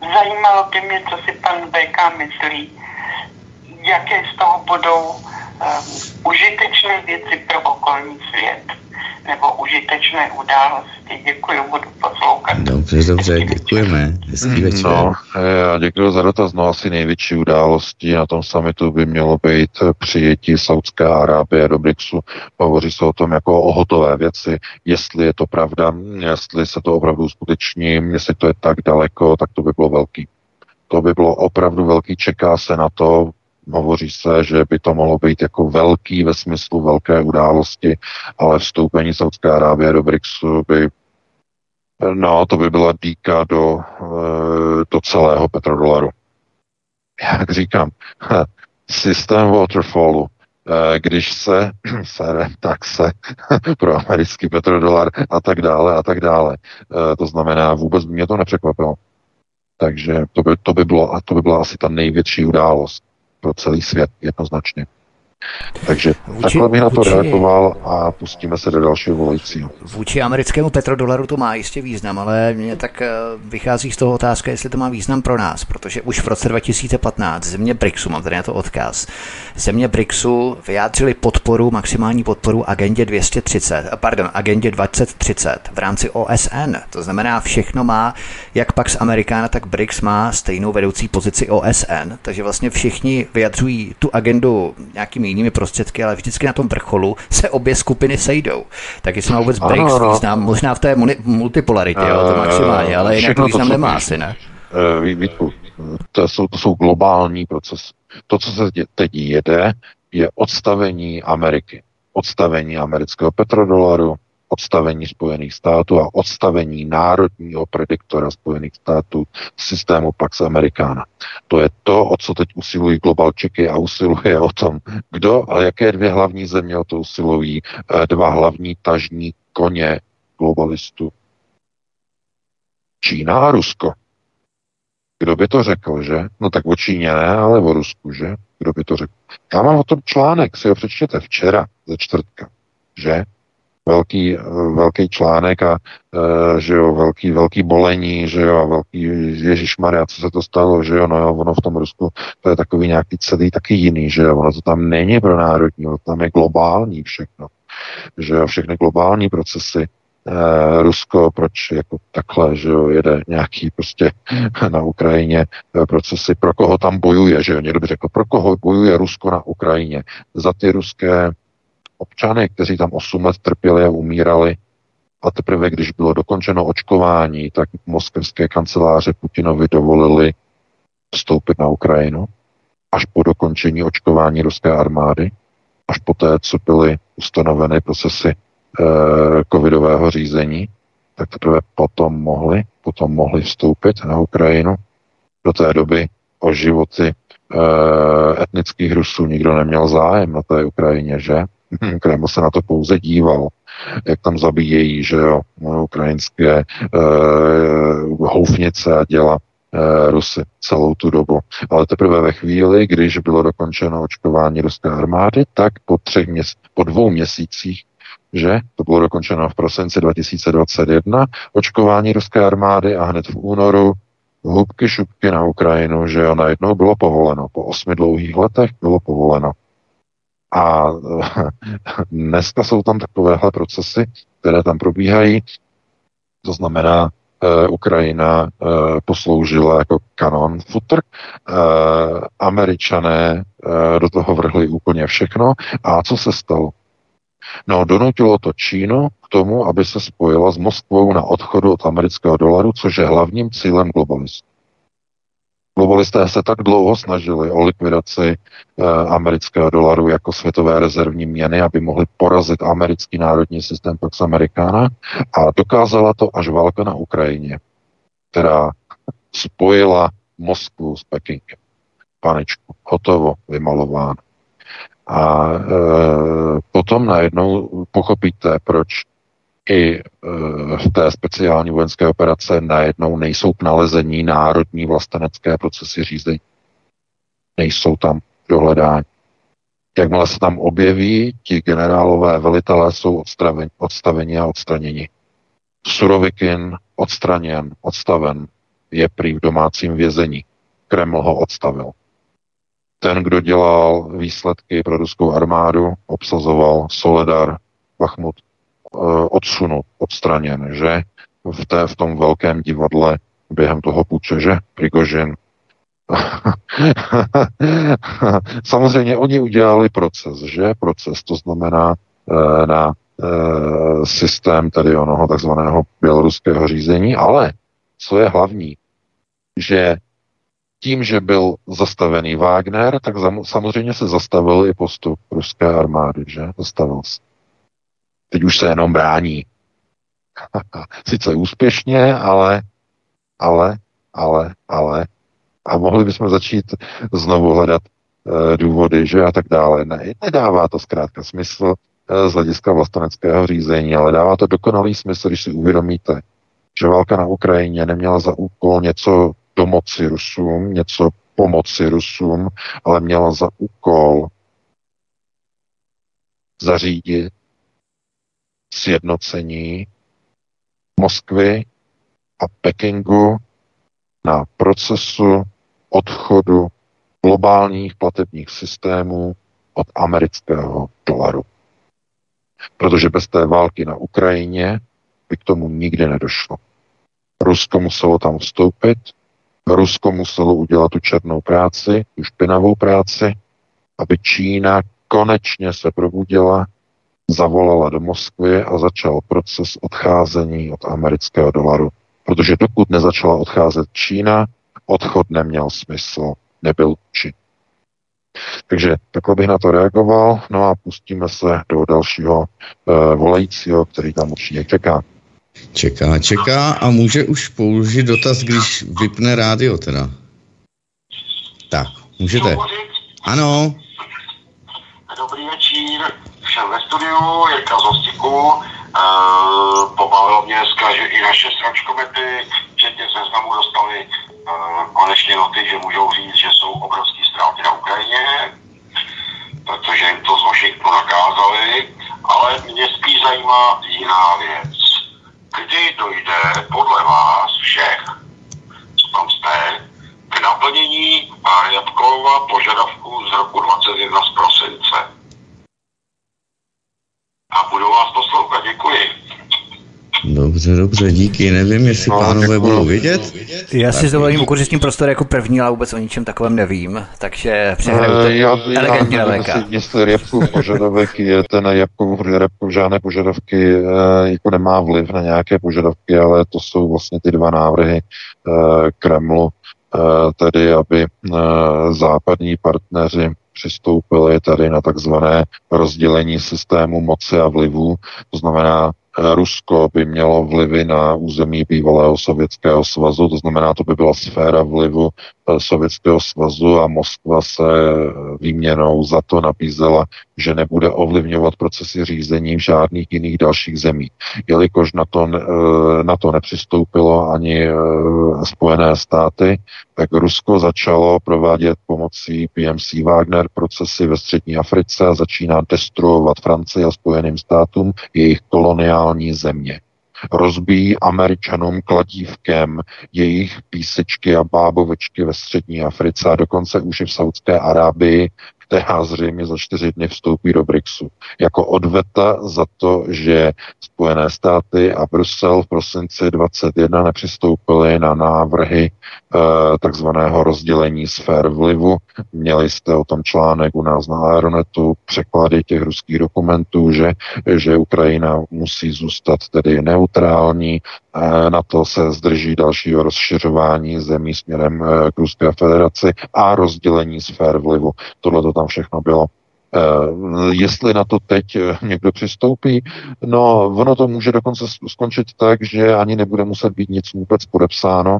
zajímalo by mě, co si pan VK myslí, jaké z toho budou užitečné věci pro okolní svět nebo užitečné události. Děkuji, budu poslouchat. Dobře, dobře, děkujeme. Hezký mm, večer. No, já děkuji za dotaz. No asi největší událostí na tom samitu by mělo být přijetí Saudské Arábie do BRICSu. Hovoří se o tom jako o hotové věci, jestli je to pravda, jestli se to opravdu uskuteční, jestli to je tak daleko, tak to by bylo velký. To by bylo opravdu velký, čeká se na to, Hovoří se, že by to mohlo být jako velký ve smyslu velké události, ale vstoupení Saudské Arábie do BRICSu by No, to by byla díka do, eh, do celého petrodolaru. Jak říkám, systém waterfallu, eh, když se sere, tak se pro americký petrodolar a tak dále a tak dále. Eh, to znamená, vůbec by mě to nepřekvapilo. Takže to by, to by, bylo, to by byla asi ta největší událost pro celý svět jednoznačně. Takže vůči, takhle bych na to vůči, reagoval a pustíme se do dalšího volajícího. Vůči americkému petrodolaru to má jistě význam, ale mě tak eh, vychází z toho otázka, jestli to má význam pro nás, protože už v roce 2015 země BRICSu, mám tady na to odkaz, země BRICSu vyjádřili podporu, maximální podporu agendě 230, eh, pardon, agendě 2030 v rámci OSN. To znamená, všechno má, jak pak z Amerikána, tak BRICS má stejnou vedoucí pozici OSN, takže vlastně všichni vyjadřují tu agendu nějakými jinými prostředky, ale vždycky na tom vrcholu se obě skupiny sejdou. Tak jestli má vůbec BRICS ano, význam, možná v té multipolaritě, jo, to maximálně, ale jinak to význam nemá asi, ne? Eh, Vítku, to jsou, to jsou globální procesy. To, co se teď jede, je odstavení Ameriky. Odstavení amerického petrodolaru, odstavení Spojených států a odstavení národního prediktora Spojených států systému Pax Americana. To je to, o co teď usilují globalčiky a usiluje o tom, kdo a jaké dvě hlavní země o to usilují, eh, dva hlavní tažní koně globalistů. Čína a Rusko. Kdo by to řekl, že? No tak o Číně ne, ale o Rusku, že? Kdo by to řekl? Já mám o tom článek, si ho přečtěte včera, ze čtvrtka, že? Velký, velký článek a e, že jo, velký, velký bolení, že jo, a velký Ježíš Maria, co se to stalo, že jo, no jo, ono v tom Rusku to je takový nějaký celý taky jiný, že jo, ono to tam není pro národní, ono tam je globální všechno, že jo, všechny globální procesy, e, Rusko, proč jako takhle, že jo, jede nějaký prostě na Ukrajině e, procesy, pro koho tam bojuje, že jo, někdo by řekl, pro koho bojuje Rusko na Ukrajině, za ty ruské občany, kteří tam 8 let trpěli a umírali. A teprve, když bylo dokončeno očkování, tak moskevské kanceláře Putinovi dovolili vstoupit na Ukrajinu až po dokončení očkování ruské armády, až po té, co byly ustanoveny procesy eh, covidového řízení, tak teprve potom mohli, potom mohli vstoupit na Ukrajinu. Do té doby o životy eh, etnických Rusů nikdo neměl zájem na té Ukrajině, že? Kreml se na to pouze díval. jak tam zabíjejí, že jo, ukrajinské e, houfnice a děla e, Rusy celou tu dobu. Ale teprve ve chvíli, když bylo dokončeno očkování ruské armády, tak po, třech měs- po dvou měsících že to bylo dokončeno v prosinci 2021, očkování ruské armády a hned v únoru hubky šupky na Ukrajinu, že jo, najednou bylo povoleno. Po osmi dlouhých letech bylo povoleno. A dneska jsou tam takovéhle procesy, které tam probíhají. To znamená, e, Ukrajina e, posloužila jako kanon futr, e, američané e, do toho vrhli úplně všechno. A co se stalo? No, donutilo to Čínu k tomu, aby se spojila s Moskvou na odchodu od amerického dolaru, což je hlavním cílem globalistů. Globalisté se tak dlouho snažili o likvidaci e, amerického dolaru jako světové rezervní měny, aby mohli porazit americký národní systém Pax Americana a dokázala to až válka na Ukrajině, která spojila Moskvu s Pekingem. Panečku, hotovo, vymalováno. A e, potom najednou pochopíte, proč i e, v té speciální vojenské operace najednou nejsou k nalezení národní vlastenecké procesy řízení. Nejsou tam dohledání. Jakmile se tam objeví, ti generálové velitelé jsou odstaveni, odstaveni a odstraněni. Surovikin odstraněn, odstaven, je prý v domácím vězení. Kreml ho odstavil ten, kdo dělal výsledky pro ruskou armádu, obsazoval Soledar, Bachmut, odsunut, odstraněn, že v, té, v tom velkém divadle během toho půče, že Prigožin. Samozřejmě oni udělali proces, že? Proces, to znamená e, na e, systém tedy onoho takzvaného běloruského řízení, ale co je hlavní, že tím, že byl zastavený Wagner, tak samozřejmě se zastavil i postup ruské armády, že? Zastavil se. Teď už se jenom brání. Sice úspěšně, ale, ale, ale, ale. A mohli bychom začít znovu hledat e, důvody, že a tak dále. Ne, nedává to zkrátka smysl e, z hlediska vlasteneckého řízení, ale dává to dokonalý smysl, když si uvědomíte, že válka na Ukrajině neměla za úkol něco domoci Rusům, něco pomoci Rusům, ale měla za úkol zařídit sjednocení Moskvy a Pekingu na procesu odchodu globálních platebních systémů od amerického dolaru. Protože bez té války na Ukrajině by k tomu nikdy nedošlo. Rusko muselo tam vstoupit, Rusko muselo udělat tu černou práci, tu špinavou práci, aby Čína konečně se probudila, zavolala do Moskvy a začal proces odcházení od amerického dolaru. Protože dokud nezačala odcházet Čína, odchod neměl smysl, nebyl či. Takže takhle bych na to reagoval, no a pustíme se do dalšího uh, volajícího, který tam určitě čeká. Čeká, čeká a může už použít dotaz, když vypne rádio teda. Tak, můžete. Ano. Všem ve studiu, Jirka z Hostiku. E, pobavilo mě dneska, že i naše sračkomety, včetně seznamu, dostali e, konečně noty, že můžou říct, že jsou obrovský ztráty na Ukrajině, protože jim to z Washingtonu nakázali, ale mě spíš zajímá jiná věc kdy dojde podle vás všech, co tam jste, k naplnění Jabkova požadavků z roku 21 z prosince. A budu vás poslouchat, děkuji. Dobře, dobře, díky. Nevím, jestli no, pánové budou vidět. Já si dovolím ukořit tím prostor jako první, ale vůbec o ničem takovém nevím, takže přehraju to já, elegantně já, Jestli Repkův požadavek je ten Repkův, Repkův žádné požadavky eh, jako nemá vliv na nějaké požadavky, ale to jsou vlastně ty dva návrhy eh, Kremlu, eh, tedy aby západní partneři přistoupili tady na takzvané rozdělení systému moci a vlivu, to znamená Rusko by mělo vlivy na území bývalého Sovětského svazu, to znamená, to by byla sféra vlivu eh, Sovětského svazu a Moskva se výměnou za to nabízela, že nebude ovlivňovat procesy řízení v žádných jiných dalších zemí. Jelikož na to, eh, na to nepřistoupilo ani eh, Spojené státy, tak Rusko začalo provádět pomocí PMC Wagner procesy ve střední Africe a začíná destruovat Francii a Spojeným státům jejich koloniální země. Rozbíjí Američanům kladívkem jejich písečky a bábovečky ve střední Africe a dokonce už i v Saudské Arábii která zřejmě za čtyři dny vstoupí do BRICSu. Jako odveta za to, že Spojené státy a Brusel v prosinci 21 nepřistoupili na návrhy e, takzvaného rozdělení sfér vlivu. Měli jste o tom článek u nás na Aeronetu, překlady těch ruských dokumentů, že, že Ukrajina musí zůstat tedy neutrální, e, na to se zdrží dalšího rozšiřování zemí směrem e, k Ruské federaci a rozdělení sfér vlivu. Tohle to tam všechno bylo. Uh, jestli na to teď eh, někdo přistoupí, no ono to může dokonce skončit tak, že ani nebude muset být nic vůbec podepsáno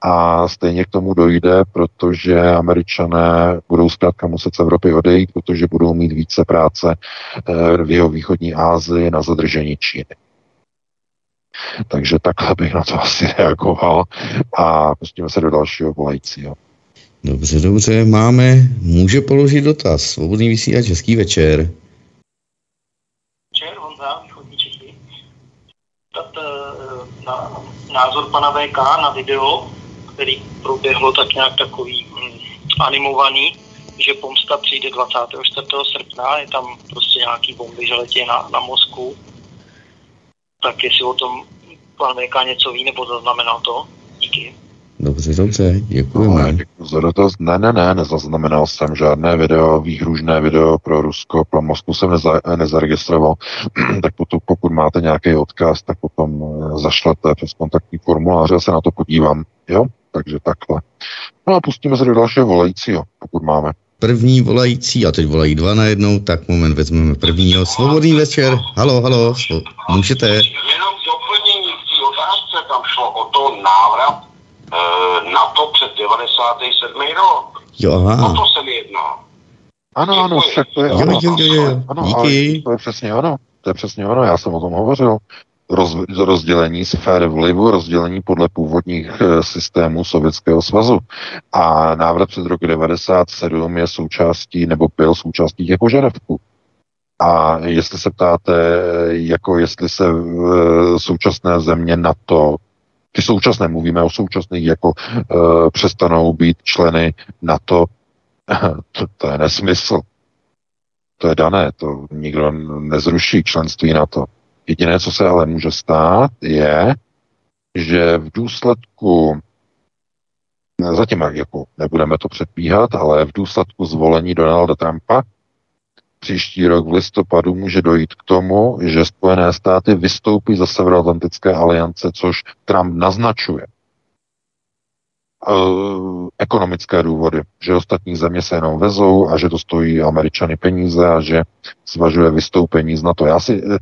a stejně k tomu dojde, protože američané budou zkrátka muset z Evropy odejít, protože budou mít více práce uh, v jeho východní Asii na zadržení Číny. Takže takhle bych na to asi reagoval a pustíme se do dalšího volajícího. Dobře, dobře, máme, může položit dotaz. Svobodný vysílač, český večer. Večer, Honza, východní Čechy. Tak, eh, na názor pana VK na video, který proběhlo tak nějak takový hm, animovaný, že pomsta přijde 24. srpna, je tam prostě nějaký bomby, že letí na, na Moskvu. Tak jestli o tom pan VK něco ví, nebo zaznamenal to? Díky. Dobře, dobře, děkujeme. No, děkuji za dotaz. Ne, ne, ne, nezaznamenal jsem žádné video, výhružné video pro Rusko, pro Moskvu jsem neza, nezaregistroval. tak potom, pokud máte nějaký odkaz, tak potom eh, zašlete přes kontaktní formulář, já se na to podívám. Jo? Takže takhle. No a pustíme se do dalšího volajícího, pokud máme. První volající, a teď volají dva najednou, tak moment, vezmeme prvního. Svobodný večer, halo, halo, svo- můžete. Jenom doplnění k té otázce, tam šlo o to návrat na to před 97. rok. Jo, aha. O to se mi jedná. Ano, ano, však to je jo, ano. Jo, jo, jo, ano, Díky. to je přesně ono. To je přesně ono, já jsem o tom hovořil. Roz, rozdělení sféry vlivu, rozdělení podle původních e, systémů Sovětského svazu. A návrat před rok 97 je součástí, nebo byl součástí těch požadavků. A jestli se ptáte, jako jestli se e, současné země na to ty současné, mluvíme o současných, jako e, přestanou být členy NATO, to, to je nesmysl. To je dané, to nikdo nezruší členství NATO. Jediné, co se ale může stát, je, že v důsledku zatím jako nebudeme to předbíhat, ale v důsledku zvolení Donalda Trumpa příští rok v listopadu může dojít k tomu, že Spojené státy vystoupí za Severoatlantické aliance, což Trump naznačuje. Uh, ekonomické důvody, že ostatní země se jenom vezou a že to stojí američany peníze a že zvažuje vystoupení z NATO. Já si uh,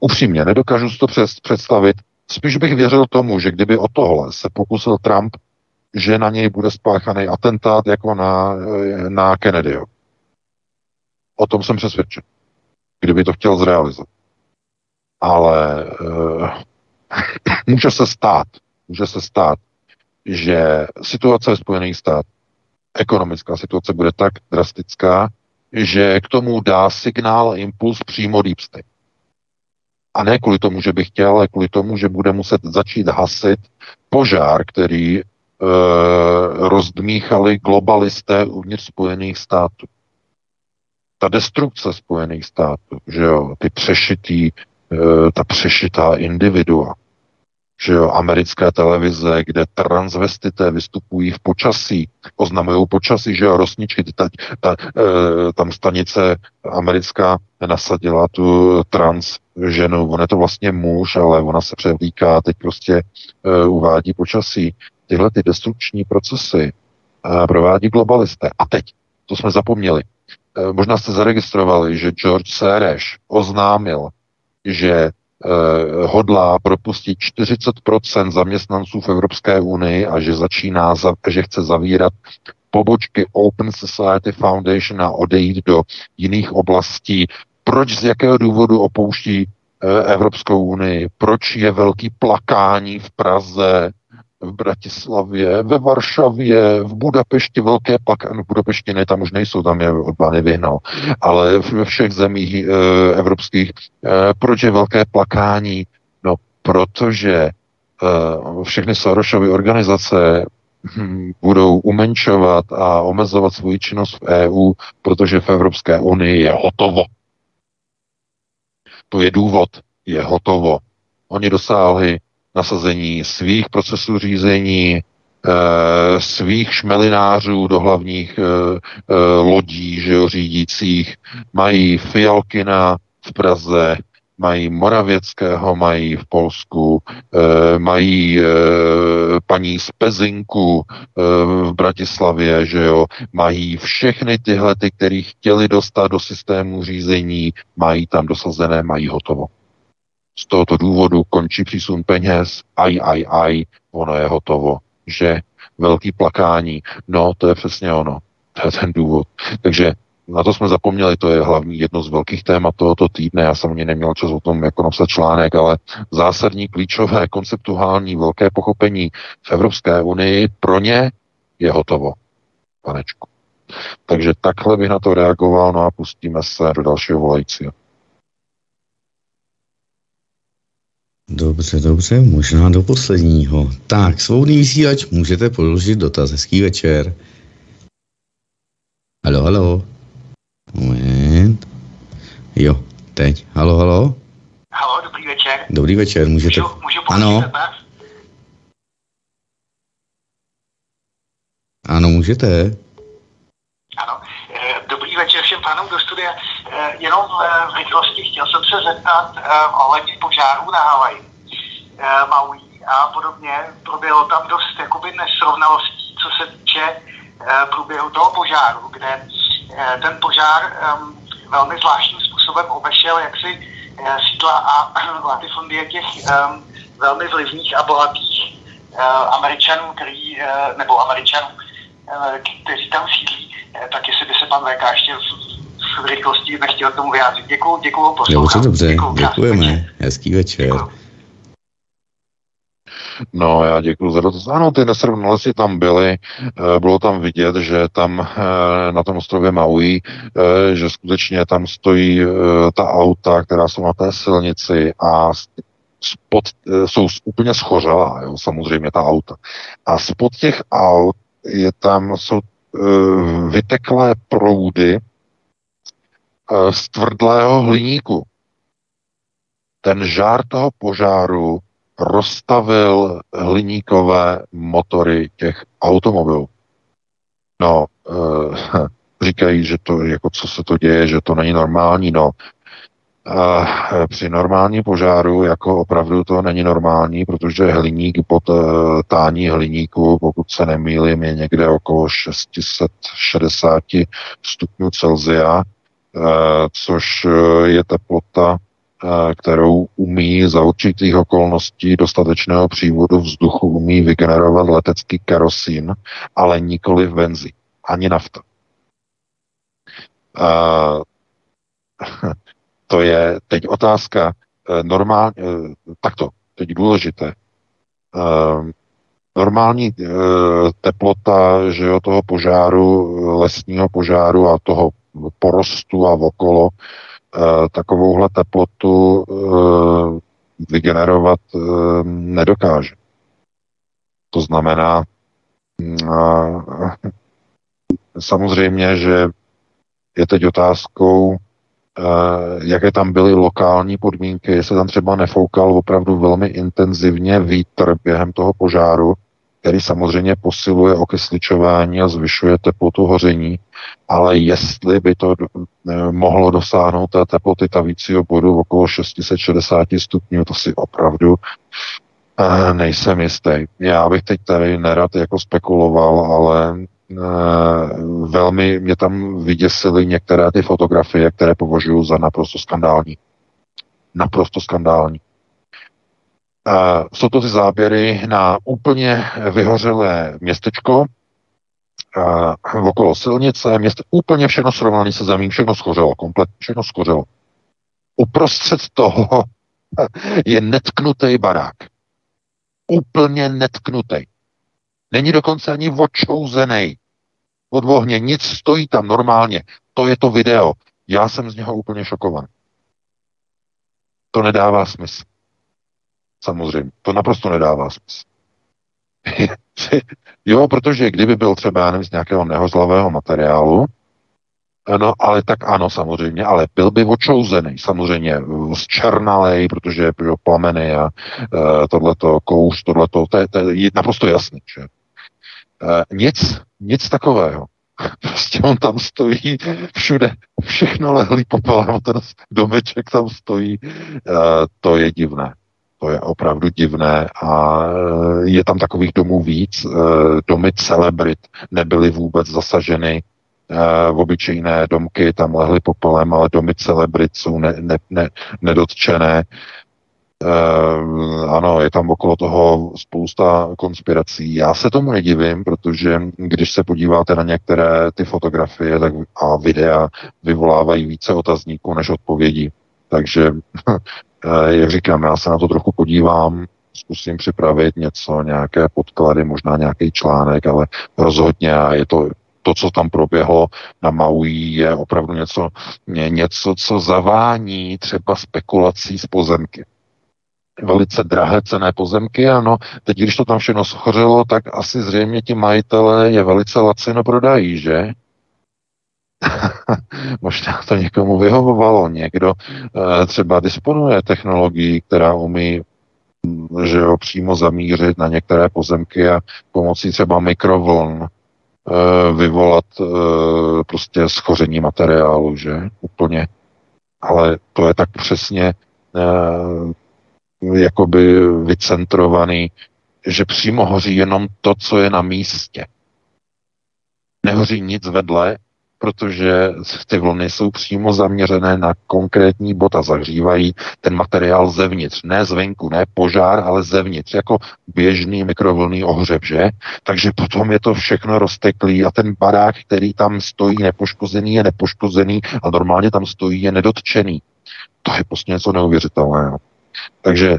upřímně nedokážu si to představit. Spíš bych věřil tomu, že kdyby o tohle se pokusil Trump, že na něj bude spáchaný atentát jako na, na Kennedyho O tom jsem přesvědčen. Kdyby to chtěl zrealizovat. Ale uh, může se stát, může se stát, že situace ve Spojených států, ekonomická situace bude tak drastická, že k tomu dá signál impuls přímo Deep State. A ne kvůli tomu, že by chtěl, ale kvůli tomu, že bude muset začít hasit požár, který e, rozdmíchali globalisté uvnitř Spojených států ta destrukce Spojených států, že jo, ty přešitý, eh, ta přešitá individua, že jo, americké televize, kde transvestité vystupují v počasí, oznamují počasí, že jo, rosničky, ta, ta, e, tam stanice americká nasadila tu trans ženu, on je to vlastně muž, ale ona se převlíká, teď prostě e, uvádí počasí. Tyhle ty destrukční procesy e, provádí globalisté. A teď, to jsme zapomněli, Eh, možná jste zaregistrovali, že George Sereš oznámil, že hodlá propustit 40% zaměstnanců v Evropské unii a že začíná, za, že chce zavírat pobočky Open Society Foundation a odejít do jiných oblastí. Proč z jakého důvodu opouští eh, Evropskou unii? Proč je velký plakání v Praze, v Bratislavě, ve Varšavě, v Budapešti, velké plakání, v Budapešti ne, tam už nejsou, tam je Orbán vyhnal, ale ve všech zemích e, evropských, e, proč je velké plakání? No, protože e, všechny Sorosovy organizace hm, budou umenšovat a omezovat svou činnost v EU, protože v Evropské unii je hotovo. To je důvod, je hotovo. Oni dosáhli nasazení svých procesů řízení, eh, svých šmelinářů do hlavních eh, eh, lodí že jo, řídících, mají Fialkina v Praze, mají Moravěckého, mají v Polsku, mají paní Spezinku v Bratislavě, že jo, mají všechny tyhle, ty, který chtěli dostat do systému řízení, mají tam dosazené, mají hotovo z tohoto důvodu končí přísun peněz, aj, aj, aj, ono je hotovo, že velký plakání, no to je přesně ono, to je ten důvod. Takže na to jsme zapomněli, to je hlavní jedno z velkých témat tohoto týdne. Já jsem ani neměl čas o tom jako napsat článek, ale zásadní, klíčové, konceptuální, velké pochopení v Evropské unii pro ně je hotovo, panečku. Takže takhle bych na to reagoval, no a pustíme se do dalšího volajícího. Dobře, dobře, možná do posledního. Tak, svobodný vysílač, můžete položit dotaz. Hezký večer. Halo, halo. Moment. Jo, teď. Halo, halo. Halo, dobrý večer. Dobrý večer, můžete... Můžu, můžu ano. Dotaz? Ano, můžete. Ano. Eh, dobrý večer všem pánům do studia. Eh, jenom v rychlosti chtěl jsem se zeptat eh, ohledně požáru na Havaji, Maui a podobně. Proběhlo tam dost jakoby nesrovnalostí, co se týče průběhu toho požáru, kde ten požár ehm, velmi zvláštním způsobem obešel jaksi sídla a latifundie těch ehm, velmi vlivných a bohatých Američanů, který, nebo Američanů, kteří tam sídlí Eh, tak jestli by se pan VK ještě v rychlosti nechtěl tomu vyjádřit. Děkuju, děkuju, poslouchám. Dobře, dobře, děkuju, děkujeme. Hezký večer. Děkuju. No, já děkuji za dotaz. Ano, ty nesrovnalosti tam byly, eh, bylo tam vidět, že tam eh, na tom ostrově Maui, že skutečně tam stojí ta auta, která jsou na té silnici a spod, jsou úplně schořelá, jo, samozřejmě ta auta. A spod těch aut je tam, jsou Eh, vyteklé proudy eh, z tvrdlého hliníku. Ten žár toho požáru rozstavil hliníkové motory těch automobilů. No, e, říkají, že to, jako co se to děje, že to není normální, no. A při normální požáru jako opravdu to není normální, protože hliník pod eh, tání hliníku, pokud se nemýlím, je někde okolo 660 stupňů Celzia, eh, což eh, je teplota, kterou umí za určitých okolností dostatečného přívodu vzduchu umí vygenerovat letecký kerosín, ale nikoli v benzi, ani nafta. To je teď otázka eh, normálně, eh, takto, teď důležité. Eh, normální teplota, že jo, toho požáru, lesního požáru a toho porostu a okolo, takovouhle teplotu vygenerovat nedokáže. To znamená, samozřejmě, že je teď otázkou, Eh, jaké tam byly lokální podmínky, jestli tam třeba nefoukal opravdu velmi intenzivně vítr během toho požáru, který samozřejmě posiluje okysličování a zvyšuje teplotu hoření, ale jestli by to eh, mohlo dosáhnout té teploty tavícího bodu okolo 660 stupňů, to si opravdu eh, nejsem jistý. Já bych teď tady nerad jako spekuloval, ale Eh, velmi mě tam vyděsily některé ty fotografie, které považuji za naprosto skandální. Naprosto skandální. Jsou to ty záběry na úplně vyhořelé městečko, okolo silnice, město, úplně všechno srovnané se zemí, všechno schořelo, komplet, všechno schořelo. Uprostřed toho je netknutý barák. Úplně netknutý. Není dokonce ani odčouzený od ohně, nic stojí tam normálně. To je to video. Já jsem z něho úplně šokovaný. To nedává smysl. Samozřejmě. To naprosto nedává smysl. jo, protože kdyby byl třeba, já nevím, z nějakého nehozlavého materiálu, No, ale tak ano, samozřejmě, ale byl by očouzený, samozřejmě, zčernalej, protože jo, plameny a e, tohleto, kouř, tohleto, to je, to je naprosto jasný, že? E, nic, nic takového. Prostě on tam stojí všude, všechno lehlý popelem, ten domeček tam stojí, e, to je divné. To je opravdu divné a e, je tam takových domů víc. E, domy celebrit nebyly vůbec zasaženy v obyčejné domky tam lehly popelem, ale domy celebrit jsou ne, ne, ne, nedotčené. Uh, ano, je tam okolo toho spousta konspirací. Já se tomu nedivím, protože když se podíváte na některé ty fotografie tak a videa, vyvolávají více otazníků než odpovědí. Takže, jak říkám, já se na to trochu podívám, zkusím připravit něco, nějaké podklady, možná nějaký článek, ale rozhodně je to to, co tam proběhlo na Maui, je opravdu něco, něco co zavání třeba spekulací z pozemky. Velice drahé cené pozemky, ano. Teď, když to tam všechno schořelo, tak asi zřejmě ti majitele je velice lacino prodají, že? Možná to někomu vyhovovalo. Někdo e, třeba disponuje technologií, která umí že jo, přímo zamířit na některé pozemky a pomocí třeba mikrovln Eh, vyvolat eh, prostě schoření materiálu, že? Úplně. Ale to je tak přesně eh, jakoby vycentrovaný, že přímo hoří jenom to, co je na místě. Nehoří nic vedle, protože ty vlny jsou přímo zaměřené na konkrétní bod a zahřívají ten materiál zevnitř, ne zvenku, ne požár, ale zevnitř, jako běžný mikrovlný ohřeb, že? Takže potom je to všechno rozteklý a ten barák, který tam stojí nepoškozený, je nepoškozený a normálně tam stojí, je nedotčený. To je prostě něco neuvěřitelného. Takže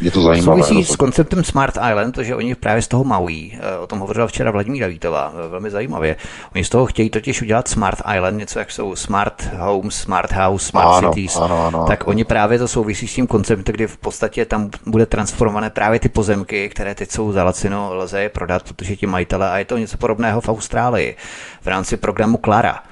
je to zajímavé. Souvisí s konceptem Smart Island, že oni právě z toho maují. Eh, o tom hovořila včera Vladimíra Vítová, eh, velmi zajímavě. Oni z toho chtějí totiž udělat Smart Island, něco jak jsou Smart Home, Smart House, Smart ano, Cities. Ano, ano, tak oni právě to souvisí s tím konceptem, kdy v podstatě tam bude transformované právě ty pozemky, které teď jsou za lacino, lze je prodat, protože ti majitele, a je to něco podobného v Austrálii v rámci programu Clara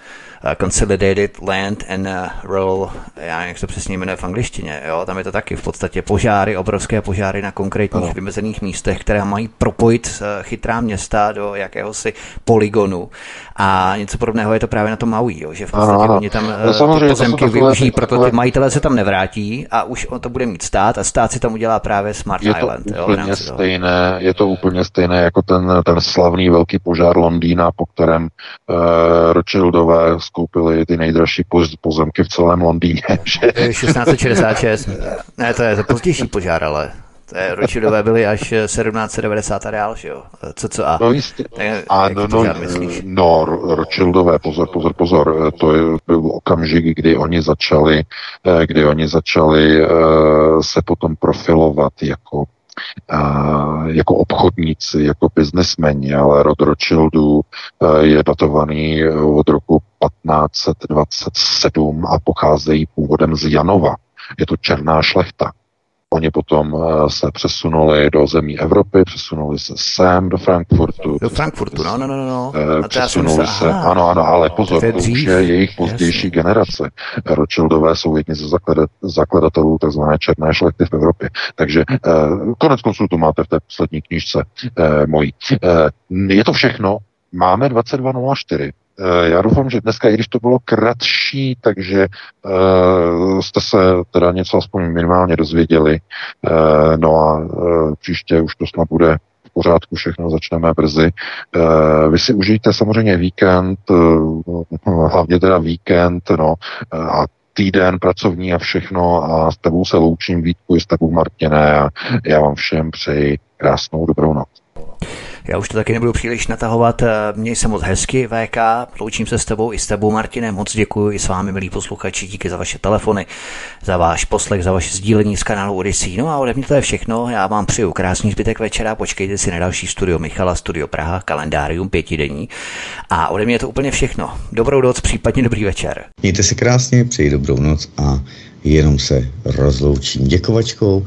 consolidated Land and uh, Rural, já nevím, jak se přesně jmenuje v angličtině, jo, tam je to taky v podstatě požáry, obrovské požáry na konkrétních ano. vymezených místech, které mají propojit uh, chytrá města do jakéhosi poligonu a něco podobného je to právě na tom Maui, jo, že v podstatě ano, ano. oni tam no, ty pozemky využijí, proto ty majitelé se tam nevrátí a už on to bude mít stát a stát si tam udělá právě Smart je to Island. Úplně jo, stejné, je to úplně stejné jako ten, ten slavný velký požár Londýna, po kterém uh, Rothschildové skoupili ty nejdražší pozemky v celém Londýně. 1666. ne, to je to pozdější požár, ale to je, Rothschildové byli až 1790 reál, že jo? Co, co a? No jistě. a no, no, no, Rothschildové, pozor, pozor, pozor, to je, byl okamžik, kdy oni začali, eh, kdy oni začali uh, se potom profilovat jako jako obchodníci, jako biznesmeni, ale rod Rothschildů eh, je datovaný od roku 1527 a pocházejí původem z Janova. Je to černá šlechta. Oni potom eh, se přesunuli do zemí Evropy, přesunuli se sem do Frankfurtu. Do Frankfurtu, no, no, no, no. Eh, přesunuli se, aha, ano, ano, ale pozor, to, to už je jejich pozdější Jasně. generace. Rothschildové jsou jedni ze zakladat, zakladatelů tzv. černé šlechty v Evropě. Takže eh, konec konců to máte v té poslední knižce mojí. Je to všechno. Máme 2204. Eh, já doufám, že dneska, i když to bylo kratší, takže uh, jste se teda něco aspoň minimálně dozvěděli. Uh, no a uh, příště už to snad bude v pořádku, všechno začneme brzy. Uh, vy si užijte samozřejmě víkend, uh, hlavně teda víkend, no, a týden pracovní a všechno a s tebou se loučím Vítku i s tebou Martine a já vám všem přeji krásnou dobrou noc. Já už to taky nebudu příliš natahovat. Eh, měj se moc hezky, VK. Loučím se s tebou i s tebou, Martine. Moc děkuji i s vámi, milí posluchači. Díky za vaše telefony, za váš poslech, za vaše sdílení z kanálu Odyssey. No a ode mě to je všechno. Já vám přeju krásný zbytek večera. Počkejte si na další studio Michala, studio Praha, kalendárium pětidenní. A ode mě je to úplně všechno. Dobrou noc, případně dobrý večer. Mějte se krásně, přeji dobrou noc a jenom se rozloučím děkovačkou.